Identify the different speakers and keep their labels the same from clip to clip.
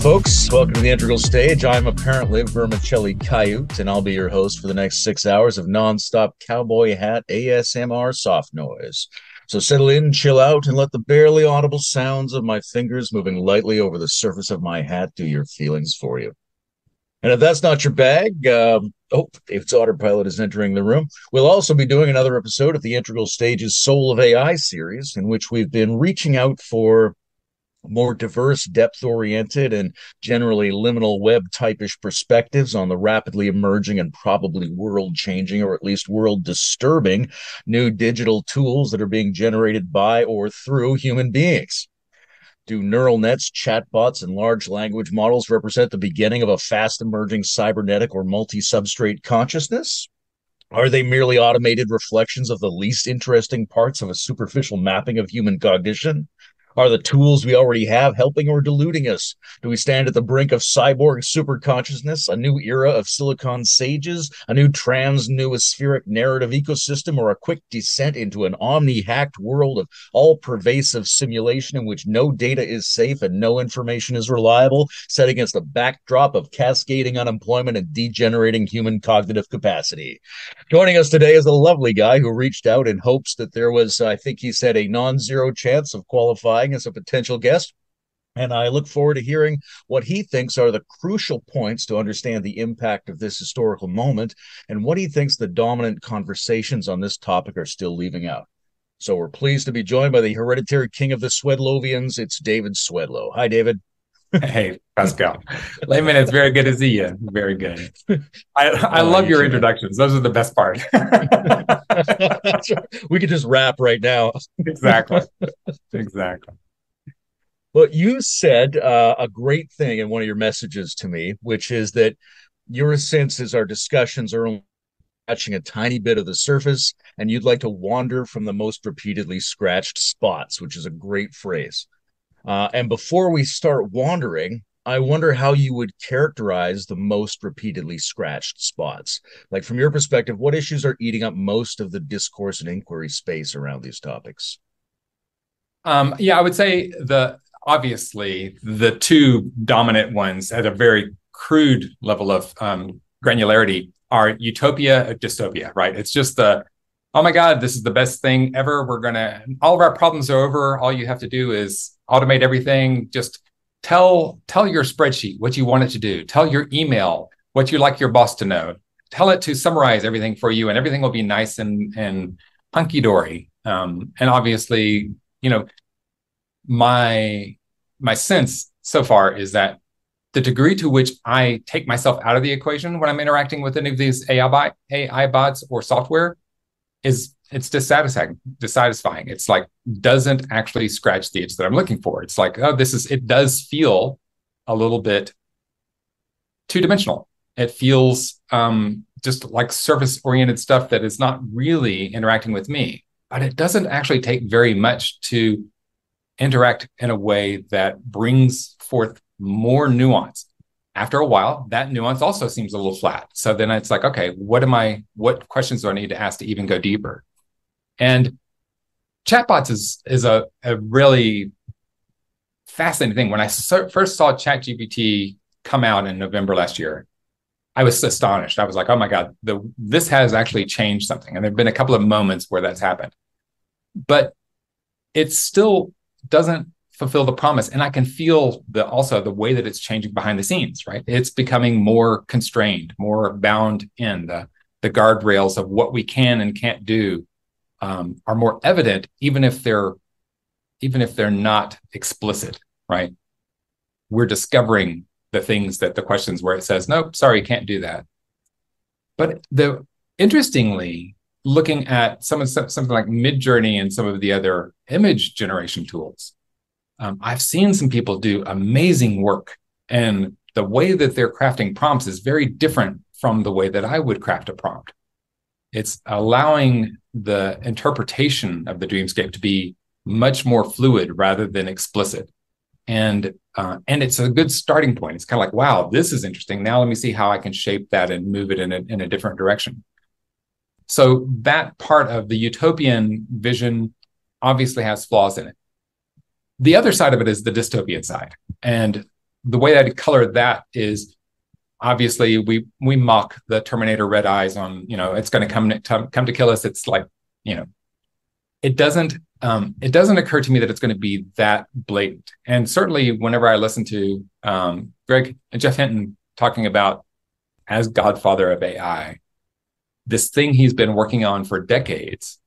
Speaker 1: Folks. Welcome to the Integral Stage. I'm apparently Vermicelli Coyote, and I'll be your host for the next six hours of nonstop cowboy hat ASMR soft noise. So settle in, chill out, and let the barely audible sounds of my fingers moving lightly over the surface of my hat do your feelings for you. And if that's not your bag, um, oh, David's autopilot is entering the room. We'll also be doing another episode of the Integral Stages Soul of AI series, in which we've been reaching out for more diverse, depth oriented, and generally liminal web typish perspectives on the rapidly emerging and probably world changing, or at least world disturbing, new digital tools that are being generated by or through human beings. Do neural nets, chatbots, and large language models represent the beginning of a fast emerging cybernetic or multi substrate consciousness? Are they merely automated reflections of the least interesting parts of a superficial mapping of human cognition? Are the tools we already have helping or diluting us? Do we stand at the brink of cyborg superconsciousness, a new era of silicon sages, a new trans noospheric narrative ecosystem, or a quick descent into an omni hacked world of all pervasive simulation in which no data is safe and no information is reliable, set against a backdrop of cascading unemployment and degenerating human cognitive capacity? Joining us today is a lovely guy who reached out in hopes that there was, I think he said, a non zero chance of qualifying as a potential guest. And I look forward to hearing what he thinks are the crucial points to understand the impact of this historical moment and what he thinks the dominant conversations on this topic are still leaving out. So we're pleased to be joined by the hereditary king of the Swedlovians. It's David Swedlow. Hi, David.
Speaker 2: Hey, Pascal. Layman, it's very good to see you. Very good. I, I oh, love you your too. introductions. Those are the best part.
Speaker 1: we could just wrap right now.
Speaker 2: exactly. Exactly.
Speaker 1: Well, you said uh, a great thing in one of your messages to me, which is that your sense is our discussions are only scratching a tiny bit of the surface, and you'd like to wander from the most repeatedly scratched spots, which is a great phrase. Uh, and before we start wandering, I wonder how you would characterize the most repeatedly scratched spots. Like, from your perspective, what issues are eating up most of the discourse and inquiry space around these topics?
Speaker 2: Um, yeah, I would say the obviously the two dominant ones at a very crude level of um, granularity are utopia dystopia, right? It's just the oh my god, this is the best thing ever. We're gonna all of our problems are over. All you have to do is automate everything. Just tell tell your spreadsheet what you want it to do. Tell your email what you like your boss to know. Tell it to summarize everything for you, and everything will be nice and and hunky dory. Um, and obviously, you know, my my sense so far is that the degree to which I take myself out of the equation when I'm interacting with any of these AI, AI bots or software is it's dissatisfying dissatisfying. It's like doesn't actually scratch the itch that i'm looking for. It's like oh this is it does feel a little bit two dimensional it feels um, just like surface oriented stuff that is not really interacting with me but it doesn't actually take very much to interact in a way that brings forth more nuance after a while that nuance also seems a little flat so then it's like okay what am i what questions do i need to ask to even go deeper and chatbots is is a, a really fascinating thing. When I first saw ChatGPT come out in November last year, I was astonished. I was like, "Oh my god, the this has actually changed something." And there've been a couple of moments where that's happened, but it still doesn't fulfill the promise. And I can feel the also the way that it's changing behind the scenes. Right, it's becoming more constrained, more bound in the the guardrails of what we can and can't do um, are more evident, even if they're even if they're not explicit, right? We're discovering the things that the questions where it says, nope, sorry, can't do that. But the interestingly, looking at some of something like Midjourney and some of the other image generation tools, um, I've seen some people do amazing work, and the way that they're crafting prompts is very different from the way that I would craft a prompt. It's allowing the interpretation of the dreamscape to be much more fluid rather than explicit. And uh, and it's a good starting point. It's kind of like, wow, this is interesting. Now let me see how I can shape that and move it in a, in a different direction. So that part of the utopian vision obviously has flaws in it. The other side of it is the dystopian side. And the way I'd color that is obviously we we mock the Terminator red eyes on you know it's going to come to come to kill us. It's like you know it doesn't um, it doesn't occur to me that it's going to be that blatant. And certainly, whenever I listen to um, Greg and Geoff Hinton talking about as Godfather of AI, this thing he's been working on for decades,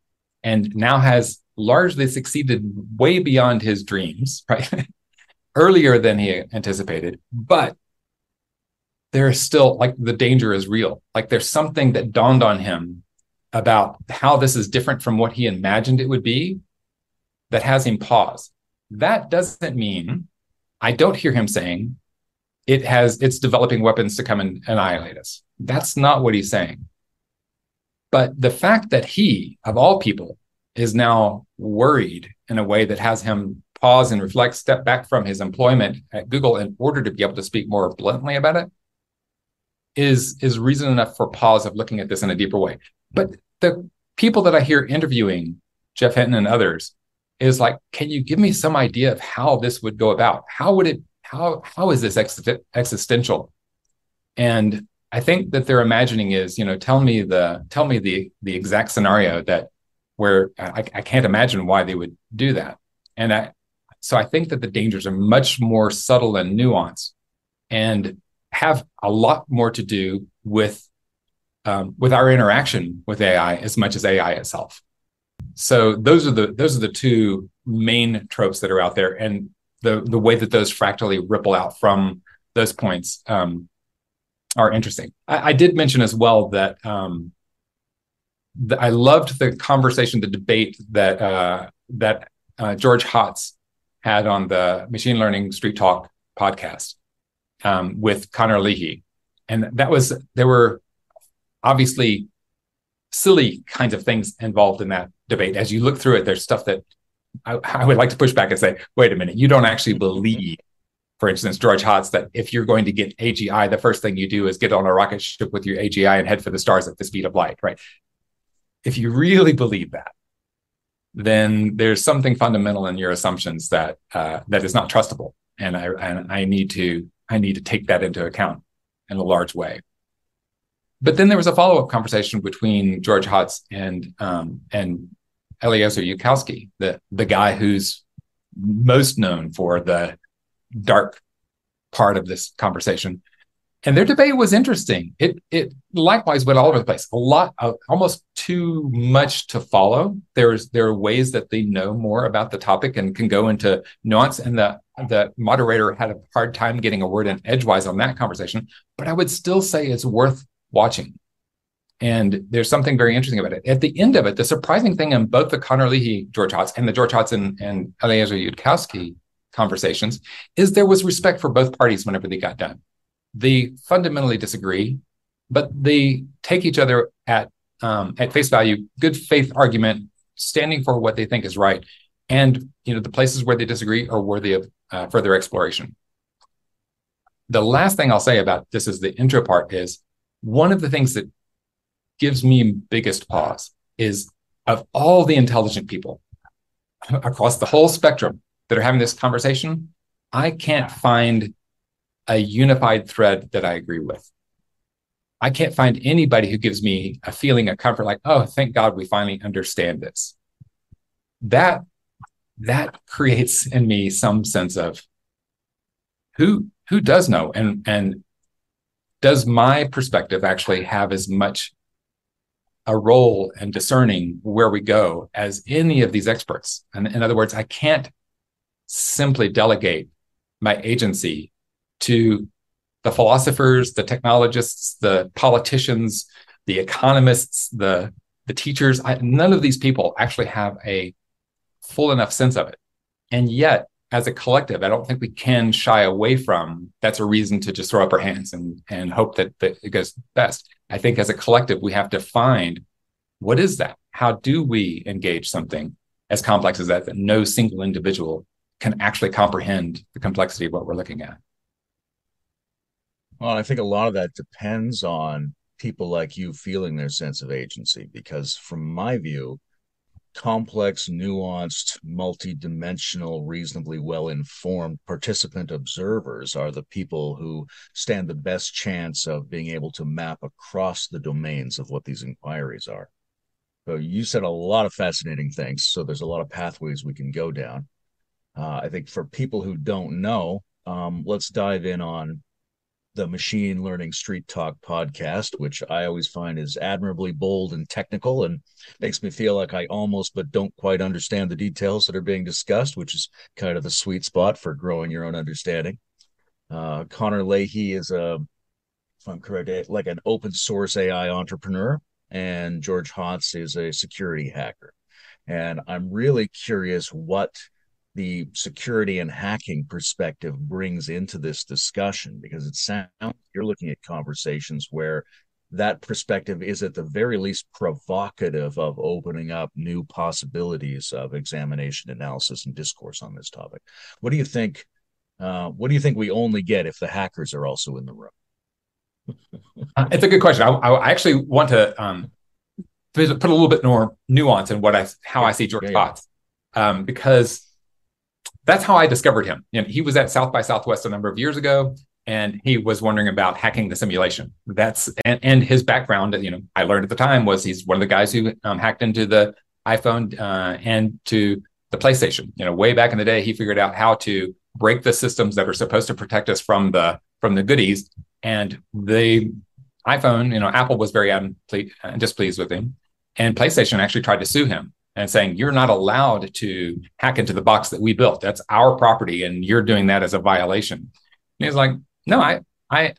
Speaker 2: and now has largely succeeded way beyond his dreams, right? Earlier than he anticipated, but there is still like the danger is real. Like there's something that dawned on him about how this is different from what he imagined it would be that has him pause. That doesn't mean I don't hear him saying it has it's developing weapons to come and annihilate us. That's not what he's saying. But the fact that he, of all people, is now worried in a way that has him pause and reflect, step back from his employment at Google in order to be able to speak more bluntly about it is is reason enough for pause of looking at this in a deeper way. But the people that I hear interviewing Geoff Hinton and others is like, can you give me some idea of how this would go about? How would it? How how is this ex- existential? And I think that their imagining is, you know, tell me the tell me the the exact scenario that where I, I can't imagine why they would do that. And I so I think that the dangers are much more subtle and nuanced, and have a lot more to do with um, with our interaction with AI as much as AI itself. So those are the those are the two main tropes that are out there, and the the way that those fractally ripple out from those points um, are interesting. I, I, did mention as well that um, I loved the conversation, the debate that uh, that uh, George Hotz had on the Machine Learning Street Talk podcast um, with Connor Leahy, and that was there were obviously silly kinds of things involved in that debate. As you look through it, there's stuff that I, I would like to push back and say, wait a minute, you don't actually believe for instance, George Hotz, that if you're going to get AGI, the first thing you do is get on a rocket ship with your AGI and head for the stars at the speed of light, right? If you really believe that, then there's something fundamental in your assumptions that uh, that is not trustable, and I and I need to I need to take that into account in a large way. But then there was a follow up conversation between George Hotz and um, and Eliezer Yudkowsky, the the guy who's most known for the dark part of this conversation. And their debate was interesting. It it likewise went all over the place. A lot, of, almost too much to follow. There's there are ways that they know more about the topic and can go into nuance. And the the moderator had a hard time getting a word in edgewise on that conversation, but I would still say it's worth watching. And there's something very interesting about it. At the end of it, the surprising thing in both the Connor Leahy George Hotz and the George Hotz and, and Eliezer Yudkowsky conversations is there was respect for both parties whenever they got done. They fundamentally disagree, but they take each other at um, at face value, good faith argument, standing for what they think is right, and you know the places where they disagree are worthy of uh, further exploration. The last thing I'll say about this is the intro part is one of the things that gives me biggest pause is of all the intelligent people across the whole spectrum that are having this conversation, I can't find a unified thread that I agree with. I can't find anybody who gives me a feeling of comfort like, oh, thank God we finally understand this. That that creates in me some sense of who who does know and and does my perspective actually have as much a role in discerning where we go as any of these experts and in other words i can't simply delegate my agency to the philosophers the technologists the politicians the economists the the teachers I, none of these people actually have a full enough sense of it. And yet, as a collective, I don't think we can shy away from that's a reason to just throw up our hands and, and hope that, that it goes best. I think as a collective, we have to find what is that? How do we engage something as complex as that that no single individual can actually comprehend the complexity of what we're looking at?
Speaker 1: Well, I think a lot of that depends on people like you feeling their sense of agency because from my view complex, nuanced, multi-dimensional, reasonably well-informed participant observers are the people who stand the best chance of being able to map across the domains of what these inquiries are. So you said a lot of fascinating things. So there's a lot of pathways we can go down. Uh, I think for people who don't know, um, let's dive in on the Machine Learning Street Talk podcast, which I always find is admirably bold and technical and makes me feel like I almost but don't quite understand the details that are being discussed, which is kind of the sweet spot for growing your own understanding. Uh, Connor Leahy is a, if I'm correct, like an open source AI entrepreneur, and George Hotz is a security hacker. And I'm really curious what the security and hacking perspective brings into this discussion because it sounds you're looking at conversations where that perspective is at the very least provocative of opening up new possibilities of examination analysis and discourse on this topic. What do you think uh, what do you think we only get if the hackers are also in the room?
Speaker 2: Uh, it's a good question. I, I actually want to um, put a little bit more nuance in what i how i see george yeah, yeah. Um, because that's how I discovered him. Know, he was at South by Southwest a number of years ago, and he was wondering about hacking the simulation. That's and, and his background, you know, I learned at the time was he's one of the guys who um, hacked into the iPhone uh, and to the PlayStation. You know, way back in the day, he figured out how to break the systems that are supposed to protect us from the from the goodies. And the iPhone, you know, Apple was very unple- uh, displeased with him, and PlayStation actually tried to sue him and saying you're not allowed to hack into the box that we built. That's our property, and you're doing that as a violation. And he's like, no, I, I,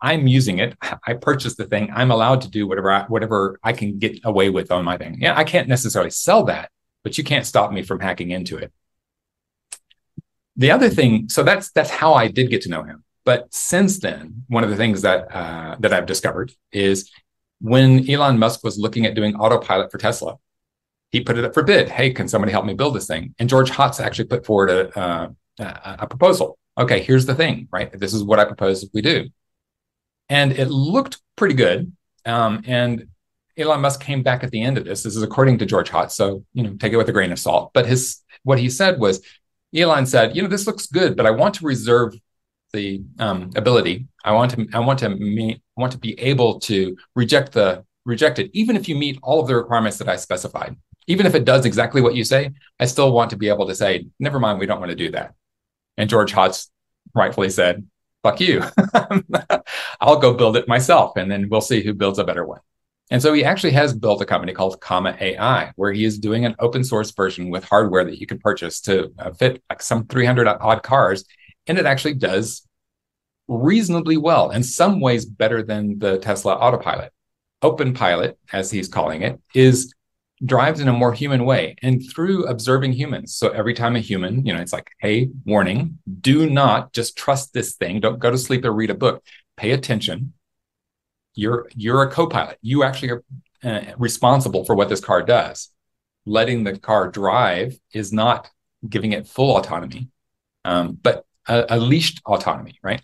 Speaker 2: I'm using it. I purchased the thing. I'm allowed to do whatever I, whatever I can get away with on my thing. Yeah, I can't necessarily sell that, but you can't stop me from hacking into it. The other thing, so that's that's how I did get to know him. But since then, one of the things that uh, that I've discovered is when Elon Musk was looking at doing autopilot for Tesla, he put it up for bid. Hey, can somebody help me build this thing? And George Hotz actually put forward a, uh, a proposal. Okay, here's the thing, right? This is what I propose we do. And it looked pretty good. Um, and Elon Musk came back at the end of this. This is according to George Hotz, so you know, take it with a grain of salt. But his what he said was, Elon said, you know, this looks good, but I want to reserve the um, ability. I want to I want to me, want to be able to reject the reject it, even if you meet all of the requirements that I specified even if it does exactly what you say, I still want to be able to say, never mind, we don't want to do that. And George Hotz rightfully said, fuck you. I'll go build it myself and then we'll see who builds a better one. And so he actually has built a company called Comma AI, where he is doing an open source version with hardware that you can purchase to uh, fit like some 300 odd cars. And it actually does reasonably well, in some ways better than the Tesla autopilot. Open Pilot, as he's calling it, is drives in a more human way and through observing humans. So every time a human, you know, it's like, hey, warning, do not just trust this thing. Don't go to sleep or read a book. Pay attention. You're you're a co-pilot. You actually are uh, responsible for what this car does. Letting the car drive is not giving it full autonomy, um, but a, a leashed autonomy, right?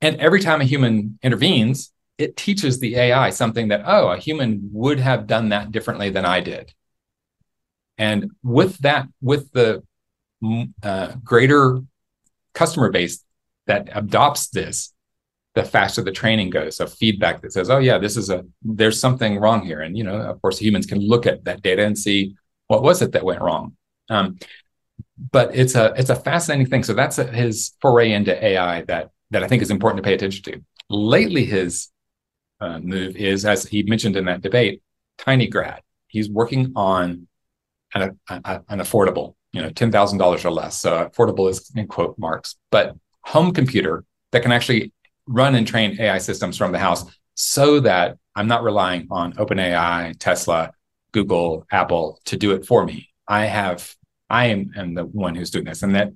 Speaker 2: And every time a human intervenes, it teaches the AI something that, oh, a human would have done that differently than I did. And with that, with the uh, greater customer base that adopts this, the faster the training goes. So feedback that says, oh yeah, this is a there's something wrong here. And you know, of course, humans can look at that data and see what was it that went wrong. Um, but it's a it's a fascinating thing. So that's a, his foray into AI that that I think is important to pay attention to. Lately, his uh, move is, as he mentioned in that debate, tinygrad. He's working on an, a, an affordable, you know, ten thousand dollars or less. So affordable is in quote marks, but home computer that can actually run and train AI systems from the house, so that I'm not relying on OpenAI, Tesla, Google, Apple to do it for me. I have, I am, am the one who's doing this, and that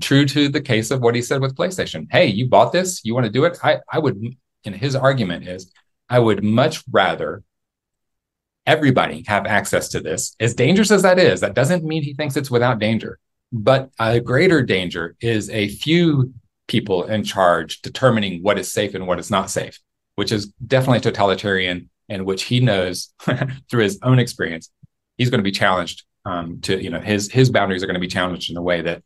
Speaker 2: true to the case of what he said with PlayStation. Hey, you bought this, you want to do it? I, I would. And his argument is, I would much rather everybody have access to this. As dangerous as that is, that doesn't mean he thinks it's without danger. But a greater danger is a few people in charge determining what is safe and what is not safe, which is definitely totalitarian and which he knows through his own experience he's going to be challenged um, to you know his his boundaries are going to be challenged in a way that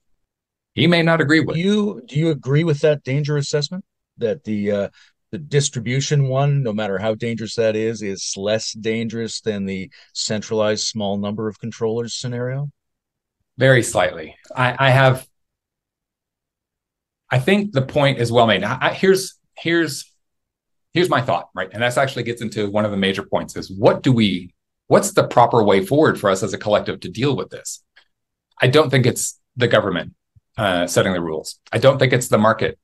Speaker 2: he may not agree with.
Speaker 1: Do you do you agree with that danger assessment that the uh, the distribution one, no matter how dangerous that is, is less dangerous than the centralized small number of controllers scenario?
Speaker 2: Very slightly. I, I have. I think the point is well made. I, here's here's here's my thought, right? And that's actually gets into one of the major points: is what do we? What's the proper way forward for us as a collective to deal with this? I don't think it's the government uh, setting the rules. I don't think it's the market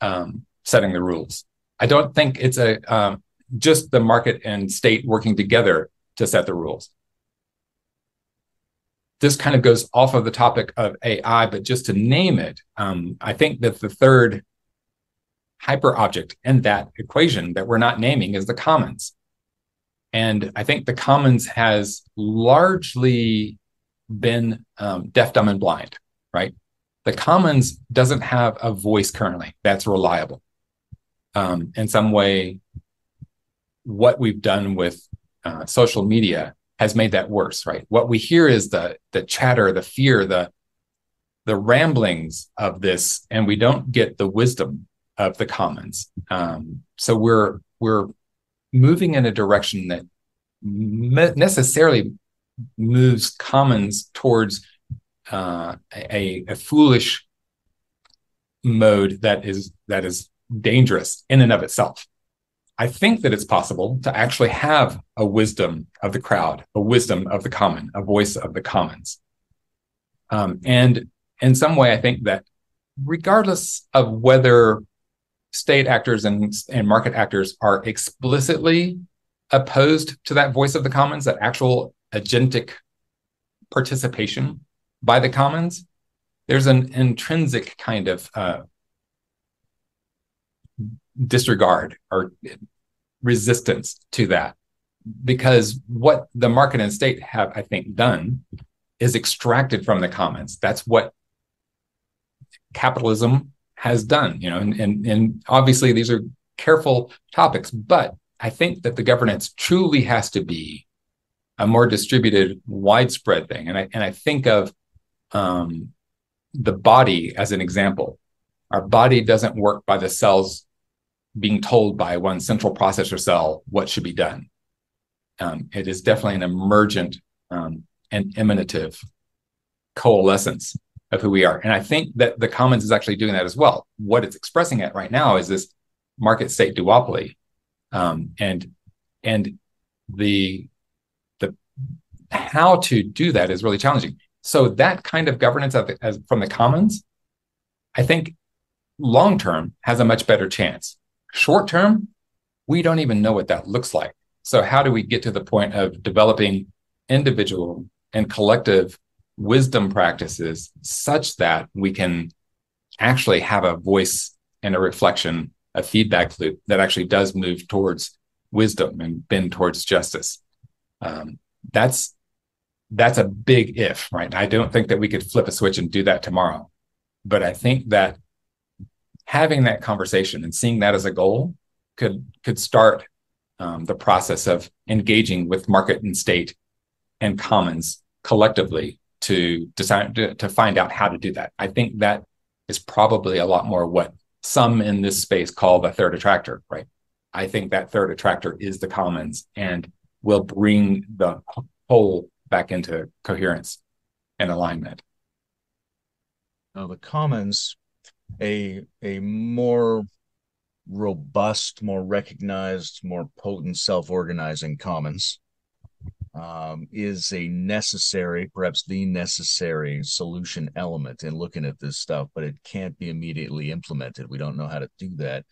Speaker 2: um, setting the rules. I don't think it's a um, just the market and state working together to set the rules. This kind of goes off of the topic of AI, but just to name it, um, I think that the third hyper object in that equation that we're not naming is the commons. And I think the commons has largely been um, deaf, dumb, and blind, right? The commons doesn't have a voice currently that's reliable. Um, in some way, what we've done with uh, social media has made that worse, right? What we hear is the the chatter, the fear, the the ramblings of this, and we don't get the wisdom of the commons. Um, so we're we're moving in a direction that me- necessarily moves commons towards uh, a, a foolish mode that is that is dangerous in and of itself. I think that it's possible to actually have a wisdom of the crowd, a wisdom of the common, a voice of the commons. Um, and in some way, I think that regardless of whether state actors and, and market actors are explicitly opposed to that voice of the commons, that actual agentic participation by the commons, there's an intrinsic kind of uh, disregard or resistance to that. Because what the market and state have i think done is extracted from the commons that's what capitalism has done you know and, and, and obviously these are careful topics but i think that the governance truly has to be a more distributed widespread thing. And i and i think of um, the body as an example. Our body doesn't work by the cells being told by one central processor cell what should be done. Um, it is definitely an emergent um, and emanative coalescence of who we are. And I think that the Commons is actually doing that as well. What it's expressing at right now is this market state duopoly. Um, and and the the how to do that is really challenging. So that kind of governance the, as, from the commons, I think long term has a much better chance. Short term, we don't even know what that looks like. So how do we get to the point of developing individual and collective wisdom practices such that we can actually have a voice and a reflection, a feedback loop that actually does move towards wisdom and bend towards justice. Um, that's that's a big if, right? I don't think that we could flip a switch and do that tomorrow. But I think that having that conversation and seeing that as a goal could could start um, the process of engaging with market and state and commons collectively to decide to, to find out how to do that. I think that is probably a lot more what some in this space call the third attractor, right? I think that third attractor is the commons and will bring the whole back into coherence and alignment.
Speaker 1: Now, the commons, a a more robust, more recognized, more potent self-organizing commons um, is a necessary, perhaps the necessary solution element in looking at this stuff, but it can't be immediately implemented. We don't know how to do that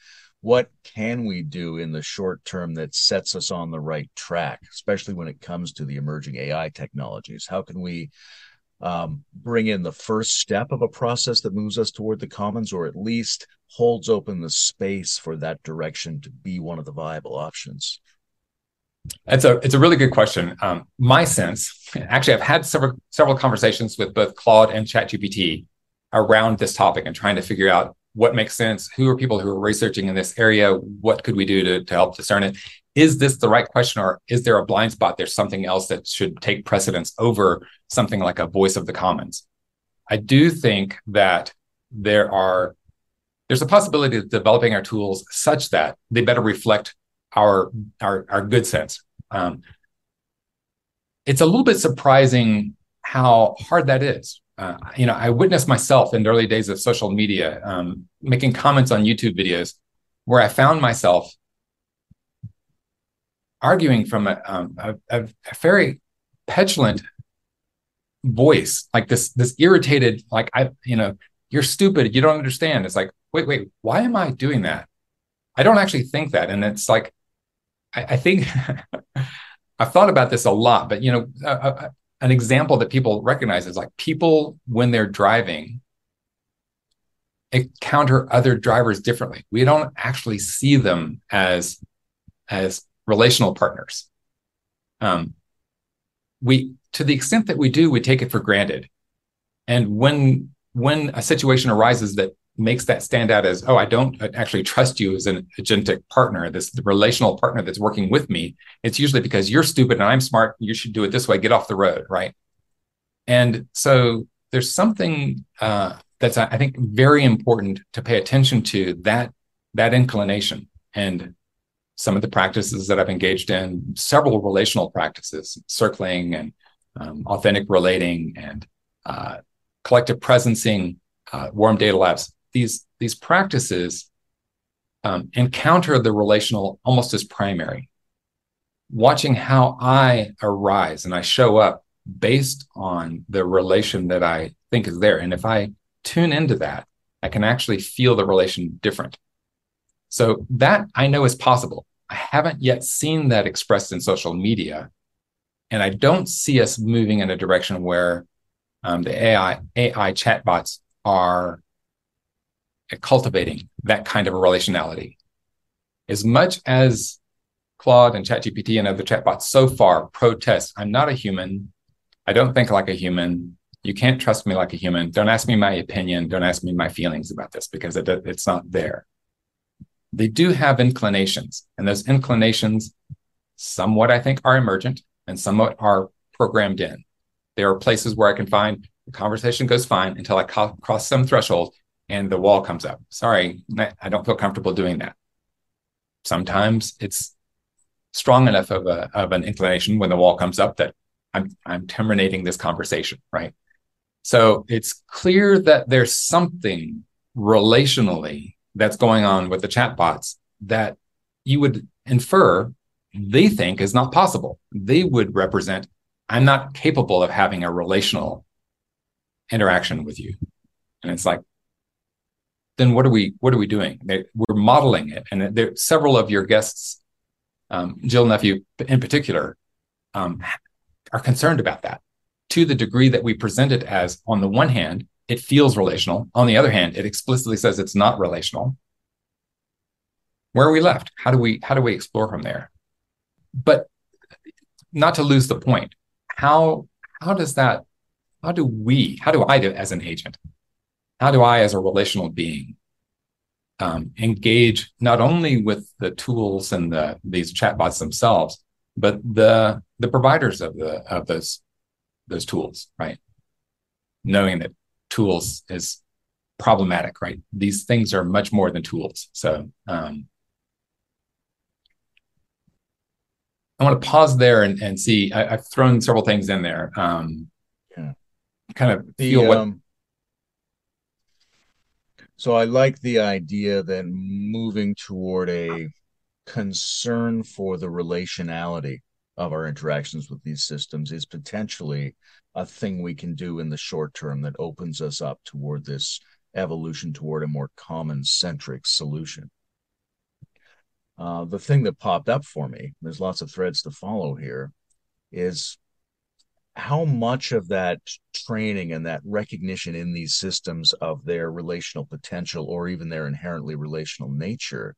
Speaker 1: what can we do in the short term that sets us on the right track, especially when it comes to the emerging AI technologies? How can we um, bring in the first step of a process that moves us toward the commons, or at least holds open the space for that direction to be one of the viable options?
Speaker 2: It's a it's a really good question. Um, my sense, actually, I've had several several conversations with both Claude and ChatGPT around this topic and trying to figure out what makes sense who are people who are researching in this area what could we do to, to help discern it? Is this the right question or is there a blind spot? There's something else that should take precedence over something like a voice of the commons. I do think that there are there's a possibility of developing our tools such that they better reflect our our, our good sense. Um, it's a little bit surprising how hard that is uh, you know, I witnessed myself in the early days of social media um, making comments on YouTube videos where I found myself arguing from a, um, a, a, very petulant voice, like this this irritated, like I, you know, you're stupid, you don't understand. It's like, wait, wait, why am I doing that? I don't actually think that, and it's like, I, I think. I've thought about this a lot, but you know, uh, uh an example that people recognize is like people when they're driving encounter other drivers differently. We don't actually see them as as relational partners. Um, we to the extent that we do, we take it for granted. And when when a situation arises that makes that stand out as, oh, I don't actually trust you as an agentic partner, this relational partner that's working with me, it's usually because you're stupid and I'm smart. You should do it this way. Get off the road, right? And so there's something uh, that's I think very important to pay attention to that that inclination and some of the practices that I've engaged in, several relational practices, circling and um, authentic relating and uh, collective presencing, uh, warm data labs these these practices um, encounter the relational almost as primary watching how i arise and i show up based on the relation that i think is there. And if i tune into that i can actually feel the relation different. So that i know is possible. I haven't yet seen that expressed in social media and i don't see us moving in a direction where um, the ai ai chatbots are cultivating that kind of a relationality. As much as Claude and ChatGPT and other chatbots so far protest, I'm not a human. I don't think like a human. You can't trust me like a human. Don't ask me my opinion. Don't ask me my feelings about this because it, it's not there. They do have inclinations, and those inclinations, somewhat I think, are emergent and somewhat are programmed in. There are places where I can find the conversation goes fine until I cross some threshold and the wall comes up. Sorry, I don't feel comfortable doing that. Sometimes it's strong enough of a of an inclination when the wall comes up that I'm I'm terminating this conversation, right? So it's clear that there's something relationally that's going on with the chatbots that you would infer they think is not possible. They would represent I'm not capable of having a relational interaction with you. And it's like, then what are we what are we doing? We're modeling it, and there several of your guests, um, Jill Nephew in particular, um, are concerned about that to the degree that we present it as on the one hand it feels relational, on the other hand it explicitly says it's not relational. Where are we left? How do we how do we explore from there? But not to lose the point, how how does that how do we how do I do as an agent how do I, as a relational being, um, engage not only with the tools and the these chatbots themselves, but the the providers of the of those those tools, right? Knowing that tools is problematic, right? These things are much more than tools. So um, I want to pause there and, and see. I, have thrown several things in there. Um, yeah. Kind of feel the, what.
Speaker 1: So I like the idea that moving toward a concern for the relationality of our interactions with these systems is potentially a thing we can do in the short term that opens us up toward this evolution toward a more common centric solution. Uh, the thing that popped up for me, there's lots of threads to follow here, is how much of that training and that recognition in these systems of their relational potential or even their inherently relational nature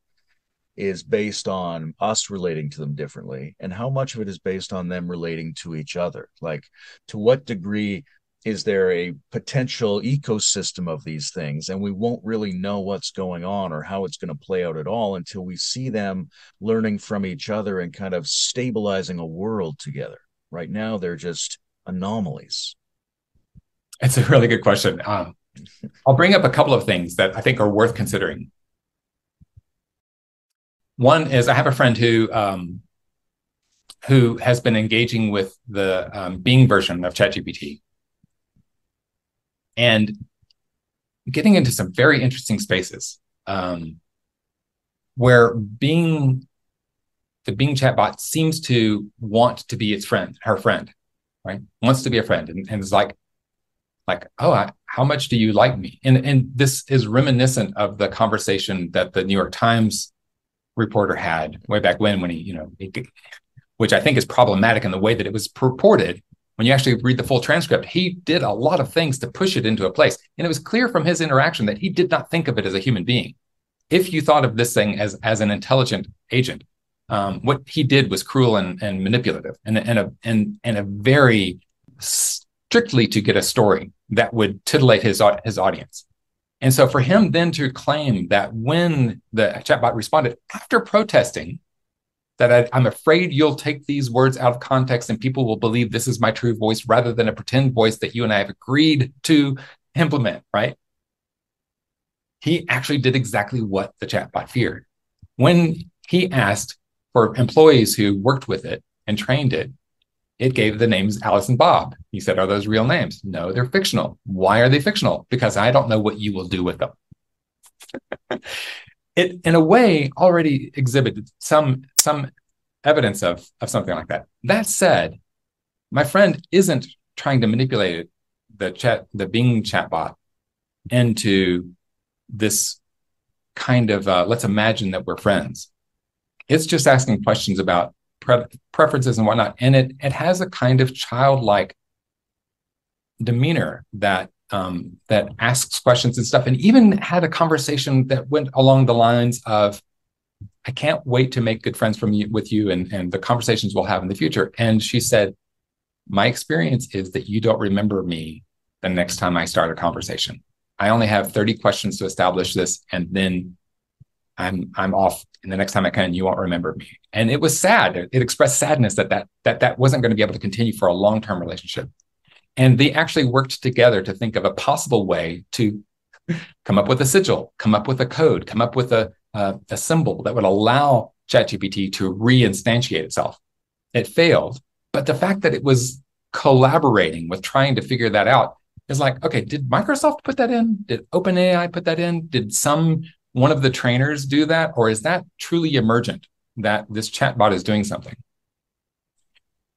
Speaker 1: is based on us relating to them differently? And how much of it is based on them relating to each other? Like to what degree is there a potential ecosystem of these things? And we won't really know what's going on or how it's going to play out at all until we see them learning from each other and kind of stabilizing a world together. Right now they're just anomalies?
Speaker 2: It's a really good question. Um, i'll bring up a couple of things that i think are worth considering. One is i have a friend who um, who has been engaging with the um, Bing version of ChatGPT. And getting into some very interesting spaces um, where Bing, the Bing chatbot seems to want to be its friend, her friend, right? Wants to be a friend, and, and is like, like, oh, I, how much do you like me? And and this is reminiscent of the conversation that the New York Times reporter had way back when, when he, you know, he, which I think is problematic in the way that it was purported when you actually read the full transcript, he did a lot of things to push it into a place. And it was clear from his interaction that he did not think of it as a human being. If you thought of this thing as, as an intelligent agent, um, what he did was cruel and, and manipulative and, and, a, and, and a very strictly to get a story that would titillate his, his audience. And so for him then to claim that when the chatbot responded after protesting that I, am afraid you'll take these words out of context and people will believe this is my true voice rather than a pretend voice that you and I have agreed to implement, right? He actually did exactly what the chatbot feared. When he asked for employees who worked with it and trained it, it gave the names Alice and Bob. He said, Are those real names? No, they're fictional. Why are they fictional? Because I don't know what you will do with them. it in a way already exhibited some some evidence of of something like that. That said, my friend isn't trying to manipulate the chat the Bing chatbot into this kind of uh, let's imagine that we're friends. It's just asking questions about pre- preferences and whatnot, and it it has a kind of childlike demeanor that um, that asks questions and stuff, and even had a conversation that went along the lines of, "I can't wait to make good friends from you with you, and and the conversations we'll have in the future." And she said, "My experience is that you don't remember me the next time I start a conversation. I only have 30 questions to establish this, and then I'm I'm off. And the next time I come, you won't remember me." And it was sad. It, expressed sadness that that that that wasn't going to be able to continue for a long term relationship. And they actually worked together to think of a possible way to come up with a sigil, come up with a code, come up with a, uh, a symbol that would allow ChatGPT to reinstantiate itself. It failed, but the fact that it was collaborating with trying to figure that out is like, okay, did Microsoft put that in? Did OpenAI put that in? Did some one of the trainers do that? Or is that truly emergent that this chatbot is doing something?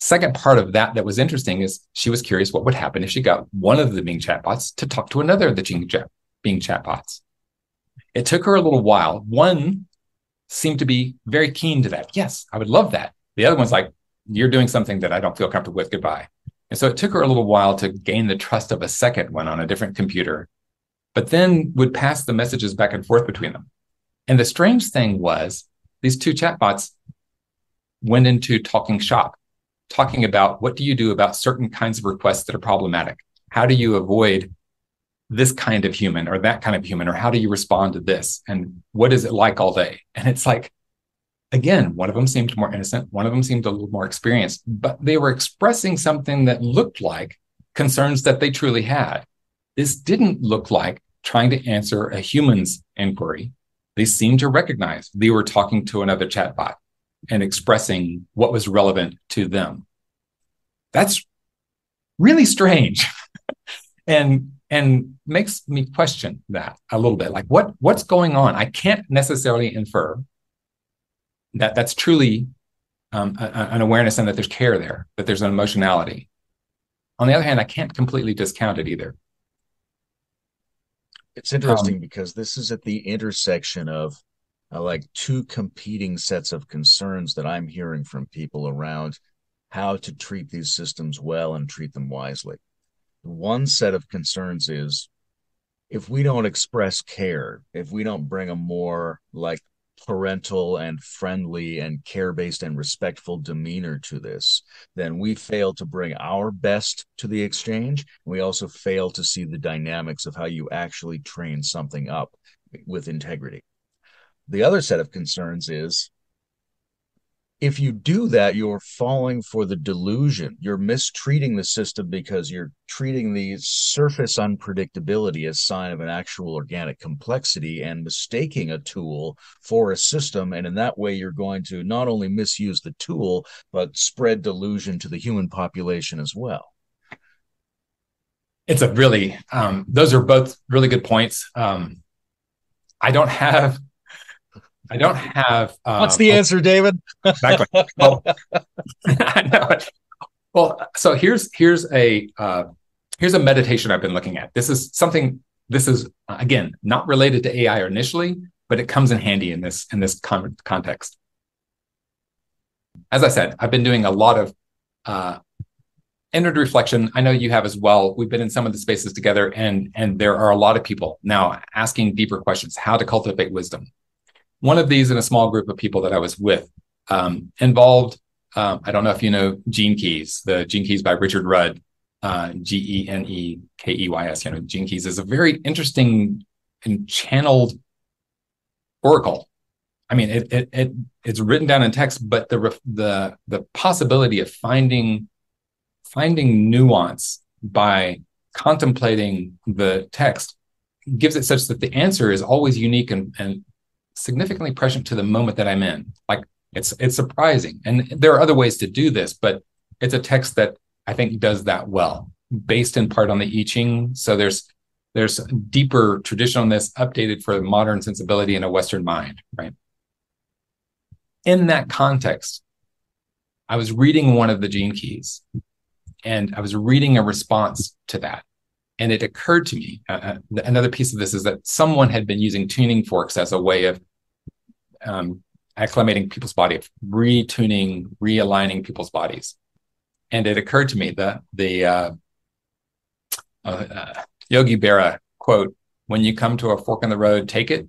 Speaker 2: second part of that that was interesting is she was curious what would happen if she got one of the Bing chatbots to talk to another of the Bing chatbots. It took her a little while. One seemed to be very keen to that. Yes, I would love that. The other one's like, you're doing something that I don't feel comfortable with. Goodbye. And so it took her a little while to gain the trust of a second one on a different computer, but then would pass the messages back and forth between them. And the strange thing was these two chatbots went into talking shop talking about what do you do about certain kinds of requests that are problematic? How do you avoid this kind of human or that kind of human? Or how do you respond to this? And what is it like all day? And it's like, again, one of them seemed more innocent, one of them seemed a little more experienced, but they were expressing something that looked like concerns that they truly had. This didn't look like trying to answer a human's inquiry. They seemed to recognize they were talking to another chatbot and expressing what was relevant to them. That's really strange. and and makes me question that a little bit like what what's going on i can't necessarily infer that that's truly um, a, an awareness and that there's care there that there's an emotionality on the other hand i can't completely discount it either
Speaker 1: it's interesting um, because this is at the intersection of uh, like two competing sets of concerns that I'm hearing from people around how to treat these systems well and treat them wisely. One set of concerns is if we don't express care, if we don't bring a more like parental and friendly and care based and respectful demeanor to this, then we fail to bring our best to the exchange. We also fail to see the dynamics of how you actually train something up with integrity. The other set of concerns is if you do that, you're falling for the delusion. You're mistreating the system because you're treating the surface unpredictability as sign of an actual organic complexity and mistaking a tool for a system. And in that way, you're going to not only misuse the tool, but spread delusion to the human population as well.
Speaker 2: It's a really, um, those are both really good points. Um, I don't have I don't have.
Speaker 1: Uh, What's the answer, David? exactly.
Speaker 2: Well, I know. Well, so here's here's a uh, here's a meditation I've been looking at. This is something. This is again not related to AI initially, but it comes in handy in this in this con- context. As I said, I've been doing a lot of uh, inward reflection. I know you have as well. We've been in some of the spaces together, and and there are a lot of people now asking deeper questions: how to cultivate wisdom, one of these in a small group of people that I was with um, involved. Um, I don't know if you know Gene Keys, the Gene Keys by Richard Rudd, uh, G E N E K E Y S. You know, Gene Keys is a very interesting and channeled oracle. I mean, it, it, it it's written down in text, but the the the possibility of finding finding nuance by contemplating the text gives it such that the answer is always unique and, and significantly present to the moment that I'm in. Like it's it's surprising. And there are other ways to do this, but it's a text that I think does that well, based in part on the I Ching. So there's there's deeper tradition on this, updated for modern sensibility and a Western mind, right? In that context, I was reading one of the gene keys and I was reading a response to that. And it occurred to me, uh, uh another piece of this is that someone had been using tuning forks as a way of um, acclimating people's body, of retuning, realigning people's bodies. And it occurred to me that the uh, uh, uh, Yogi Berra quote, when you come to a fork in the road, take it.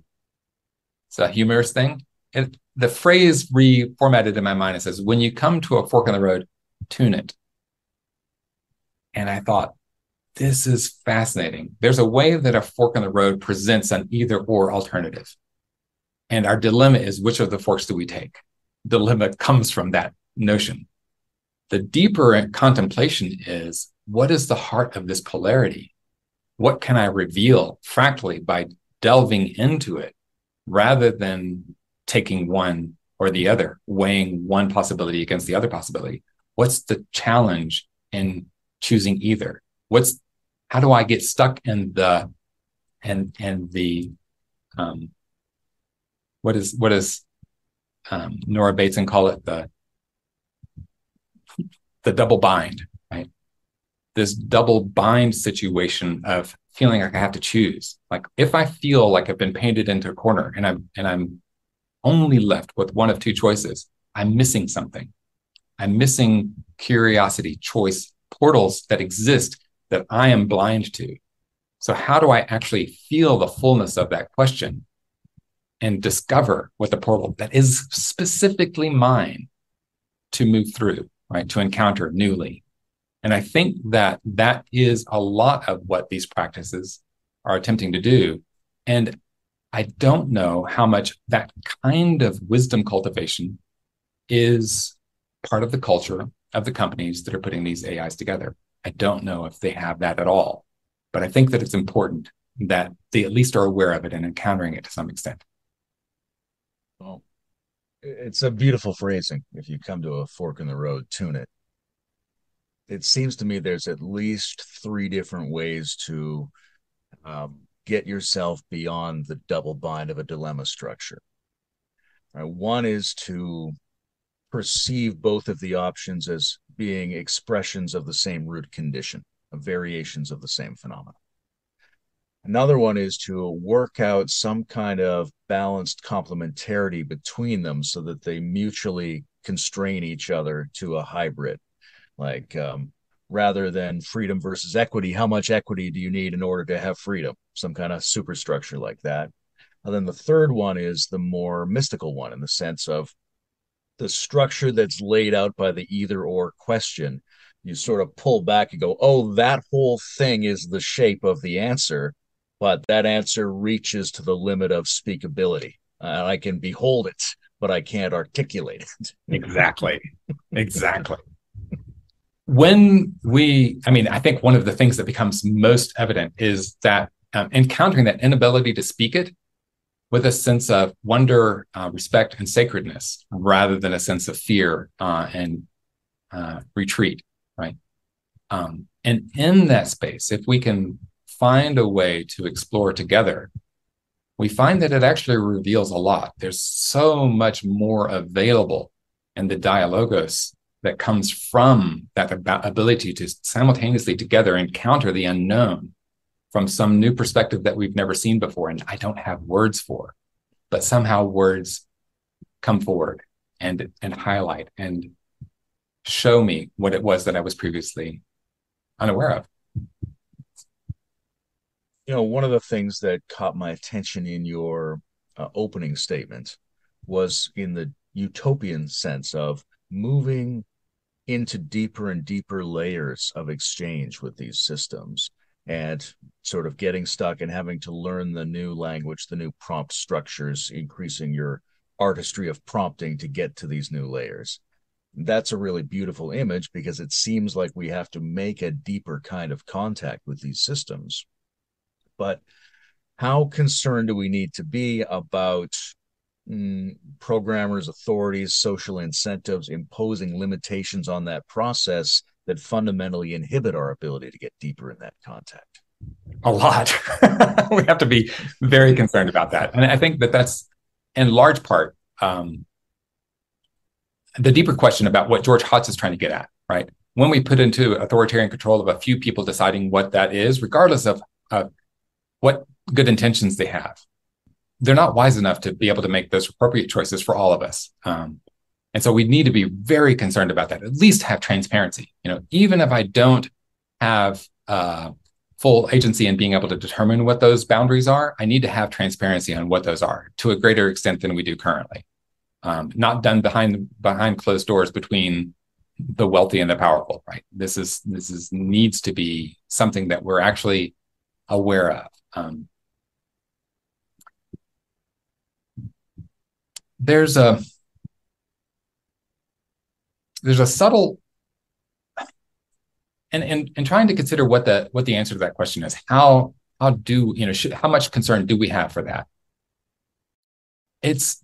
Speaker 2: It's a humorous thing. It, the phrase reformatted in my mind, it says, when you come to a fork in the road, tune it. And I thought, this is fascinating. There's a way that a fork in the road presents an either or alternative. And our dilemma is which of the forks do we take? Dilemma comes from that notion. The deeper contemplation is what is the heart of this polarity? What can I reveal fractally by delving into it rather than taking one or the other, weighing one possibility against the other possibility? What's the challenge in choosing either? What's how do I get stuck in the and and the um what is what is um, Nora Bateson call it the the double bind, right? This double bind situation of feeling like I have to choose. Like if I feel like I've been painted into a corner and I'm and I'm only left with one of two choices, I'm missing something. I'm missing curiosity, choice, portals that exist that I am blind to. So, how do I actually feel the fullness of that question and discover what the portal that is specifically mine to move through, right? To encounter newly. And I think that that is a lot of what these practices are attempting to do. And I don't know how much that kind of wisdom cultivation is part of the culture of the companies that are putting these AIs together. I don't know if they have that at all, but I think that it's important that they at least are aware of it and encountering it to some extent.
Speaker 1: Well, it's a beautiful phrasing. If you come to a fork in the road, tune it. It seems to me there's at least three different ways to um, get yourself beyond the double bind of a dilemma structure. Right? One is to perceive both of the options as being expressions of the same root condition, of variations of the same phenomenon. Another one is to work out some kind of balanced complementarity between them so that they mutually constrain each other to a hybrid. Like um, rather than freedom versus equity, how much equity do you need in order to have freedom? Some kind of superstructure like that. And then the third one is the more mystical one in the sense of the structure that's laid out by the either or question. You sort of pull back and go, oh, that whole thing is the shape of the answer, but that answer reaches to the limit of speakability. And I can behold it, but I can't articulate it.
Speaker 2: Exactly. Exactly. when we, I mean, I think one of the things that becomes most evident is that um, encountering that inability to speak it with a sense of wonder, uh, respect, and sacredness rather than a sense of fear uh, and uh, retreat, right? Um, and in that space, if we can find a way to explore together, we find that it actually reveals a lot. There's so much more available in the dialogos that comes from that ability to simultaneously together encounter the unknown from some new perspective that we've never seen before and I don't have words for. But somehow words come forward and and highlight and show me what it was that I was previously unaware of.
Speaker 1: You know, one of the things that caught my attention in your uh, opening statement was in the utopian sense of moving into deeper and deeper layers of exchange with these systems and sort of getting stuck and having to learn the new language, the new prompt structures, increasing your artistry of prompting to get to these new layers. That's a really beautiful image because it seems like we have to make a deeper kind of contact with these systems. But how concerned do we need to be about mm, programmers, authorities, social incentives imposing limitations on that process that fundamentally inhibit our ability to get deeper in that contact?
Speaker 2: A lot. we have to be very concerned about that. And I think that that's in large part um, the deeper question about what George Hotz is trying to get at, right? When we put into authoritarian control of a few people deciding what that is, regardless of what good intentions they have, they're not wise enough to be able to make those appropriate choices for all of us. Um, and so we need to be very concerned about that. At least have transparency. You know, even if I don't have uh, full agency in being able to determine what those boundaries are, I need to have transparency on what those are to a greater extent than we do currently. Um, not done behind behind closed doors between the wealthy and the powerful. Right. This is this is needs to be something that we're actually aware of. Um, there's a there's a subtle and and and trying to consider what the what the answer to that question is. How how do you know should, how much concern do we have for that? It's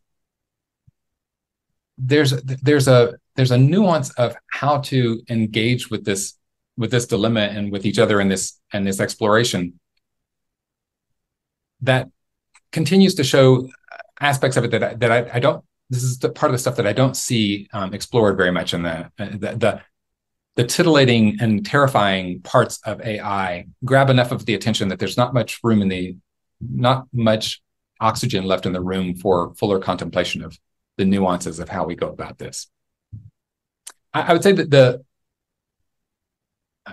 Speaker 2: there's there's a there's a nuance of how to engage with this with this dilemma and with each other in this and this exploration that continues to show aspects of it that I, that I, I don't this is the part of the stuff that I don't see um, explored very much in the, the, the the titillating and terrifying parts of AI grab enough of the attention that there's not much room in the not much oxygen left in the room for fuller contemplation of the nuances of how we go about this. I, I would say that the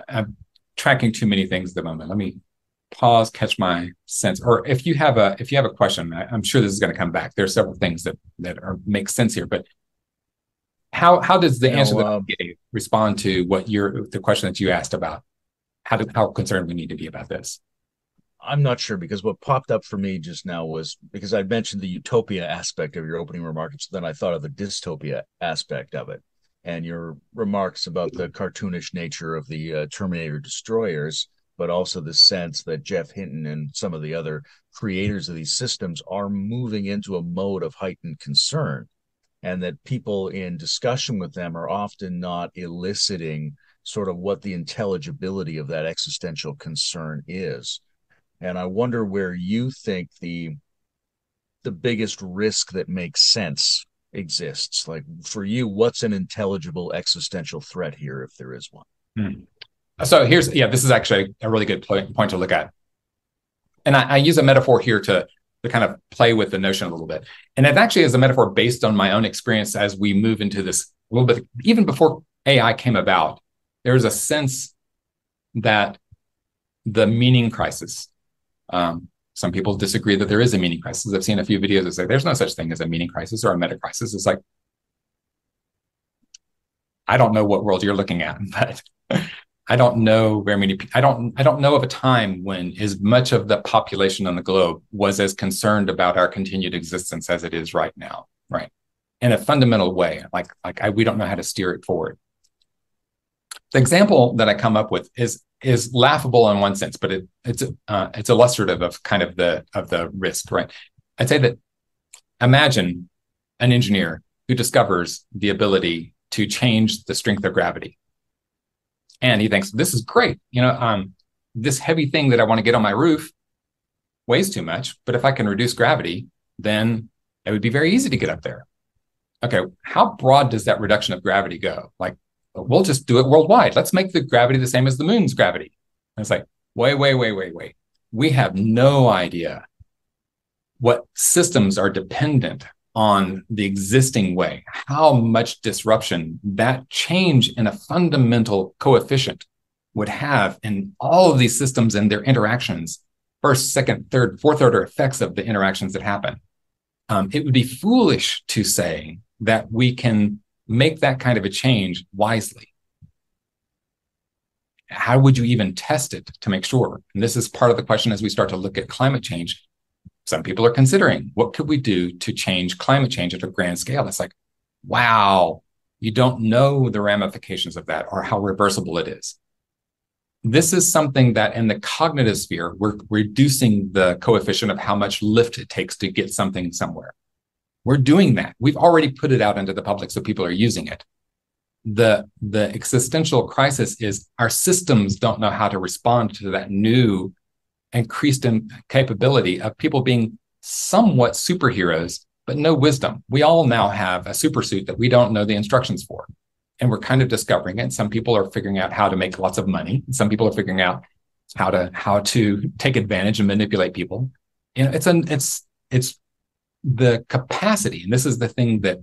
Speaker 2: I'm tracking too many things at the moment. Let me pause, catch my sense, or if you have a if you have a question, I, am sure this is going to come back. There are several things that that are make sense here, but how how does the you answer know, that uh, gave respond to what you're the question that you asked about how do, how concerned we need to be about this?
Speaker 1: I'm not sure because what popped up for me just now was because I mentioned the utopia aspect of your opening remarks, then I thought of the dystopia aspect of it, and your remarks about the cartoonish nature of the uh, Terminator destroyers but also the sense that Geoff Hinton and some of the other creators of these systems are moving into a mode of heightened concern, and that people in discussion with them are often not eliciting sort of what the intelligibility of that existential concern is. And I wonder where you think the the biggest risk that makes sense exists. Like for you, what's an intelligible existential threat here, if there is one?
Speaker 2: Hmm. So here's, yeah, this is actually a really good point, point to look at. And I, I, use a metaphor here to, to kind of play with the notion a little bit. And it actually is a metaphor based on my own experience as we move into this a little bit, even before AI came about, there's a sense that the meaning crisis, um, Some people disagree that there is a meaning crisis. I've seen a few videos that say there's no such thing as a meaning crisis or a meta crisis. It's like, I don't know what world you're looking at, but I don't know very many. I don't. I don't know of a time when as much of the population on the globe was as concerned about our continued existence as it is right now. Right, in a fundamental way. Like, like I, we don't know how to steer it forward. The example that I come up with is is laughable in one sense, but it, it's uh, it's illustrative of kind of the of the risk. Right, I'd say that imagine an engineer who discovers the ability to change the strength of gravity and he thinks this is great. You know, um, this heavy thing that I want to get on my roof weighs too much, but if I can reduce gravity, then it would be very easy to get up there. Okay, how broad does that reduction of gravity go? Like, we'll just do it worldwide. Let's make the gravity the same as the moon's gravity. And it's like, wait, wait, wait, wait, wait. We have no idea what systems are dependent on the existing way, how much disruption that change in a fundamental coefficient would have in all of these systems and their interactions, first, second, third, fourth order effects of the interactions that happen. Um, it would be foolish to say that we can make that kind of a change wisely. How would you even test it to make sure? And this is part of the question as we start to look at climate change some people are considering what could we do to change climate change at a grand scale? It's like wow you don't know the ramifications of that or how reversible it is. This is something that in the cognitive sphere we're reducing the coefficient of how much lift it takes to get something somewhere. We're doing that. We've already put it out into the public so people are using it. The the existential crisis is our systems don't know how to respond to that new increased in capability of people being somewhat superheroes, but no wisdom. We all now have a super suit that we don't know the instructions for. And we're kind of discovering it. Some people are figuring out how to make lots of money. Some people are figuring out how to how to take advantage and manipulate people. You know, it's an it's it's the capacity, and this is the thing that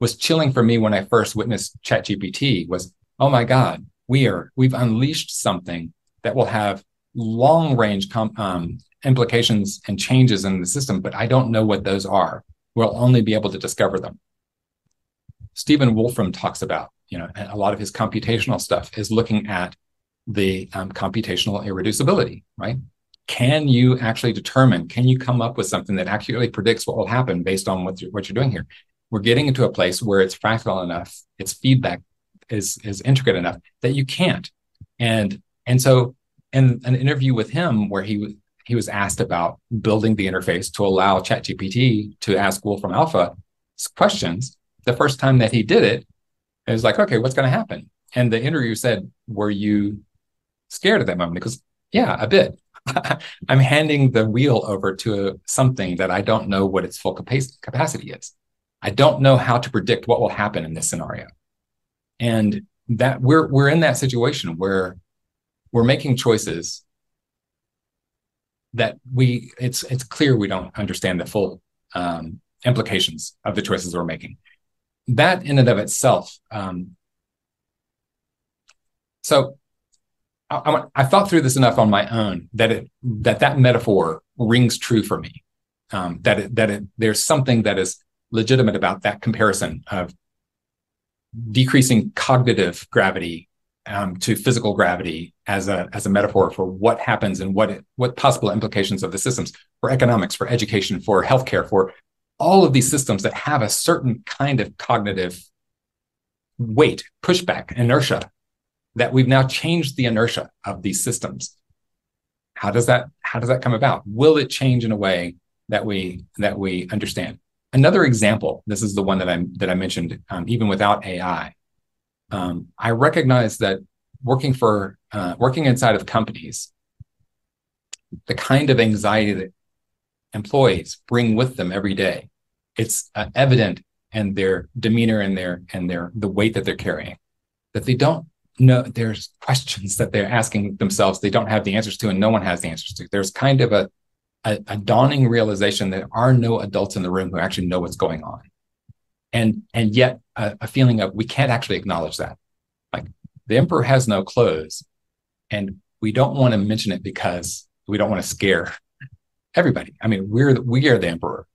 Speaker 2: was chilling for me when I first witnessed ChatGPT was, oh my God, we are we've unleashed something that will have long range com- um, implications and changes in the system, but I don't know what those are. We'll only be able to discover them. Stephen Wolfram talks about, you know, a lot of his computational stuff is looking at the um, computational irreducibility, right? Can you actually determine, can you come up with something that accurately predicts what will happen based on what you're, what you're doing here? We're getting into a place where it's fractal enough, its feedback is, is intricate enough that you can't. And, and so in an interview with him where he he was asked about building the interface to allow ChatGPT to ask Wolfram Alpha questions. The first time that he did it, it was like, okay, what's going to happen? And the interview said, "Were you scared at that moment?" Because yeah, a bit. I'm handing the wheel over to something that I don't know what its full capacity is. I don't know how to predict what will happen in this scenario. And that we're we're in that situation where we're making choices that we it's it's clear we don't understand the full um, implications of the choices we're making. That in and of itself. Um, so I, I, I, thought through this enough on my own that it that that metaphor rings true for me. Um, that it, that it, there's something that is legitimate about that comparison of decreasing cognitive gravity um, to physical gravity as a as a metaphor for what happens and what what possible implications of the systems for economics, for education, for healthcare, for all of these systems that have a certain kind of cognitive weight, pushback, inertia. That we've now changed the inertia of these systems. How does that how does that come about? Will it change in a way that we that we understand? Another example. This is the one that I that I mentioned. Um, even without AI, um, I recognize that working for uh, working inside of companies, the kind of anxiety that employees bring with them every day, it's uh, evident in their demeanor and their and their the weight that they're carrying. That they don't know there's questions that they're asking themselves they don't have the answers to, and no one has the answers to. There's kind of a a, a dawning realization that there are no adults in the room who actually know what's going on and and yet a, a, feeling of we can't actually acknowledge that like the emperor has no clothes and we don't want to mention it because we don't want to scare everybody. I mean, we're we are the emperor.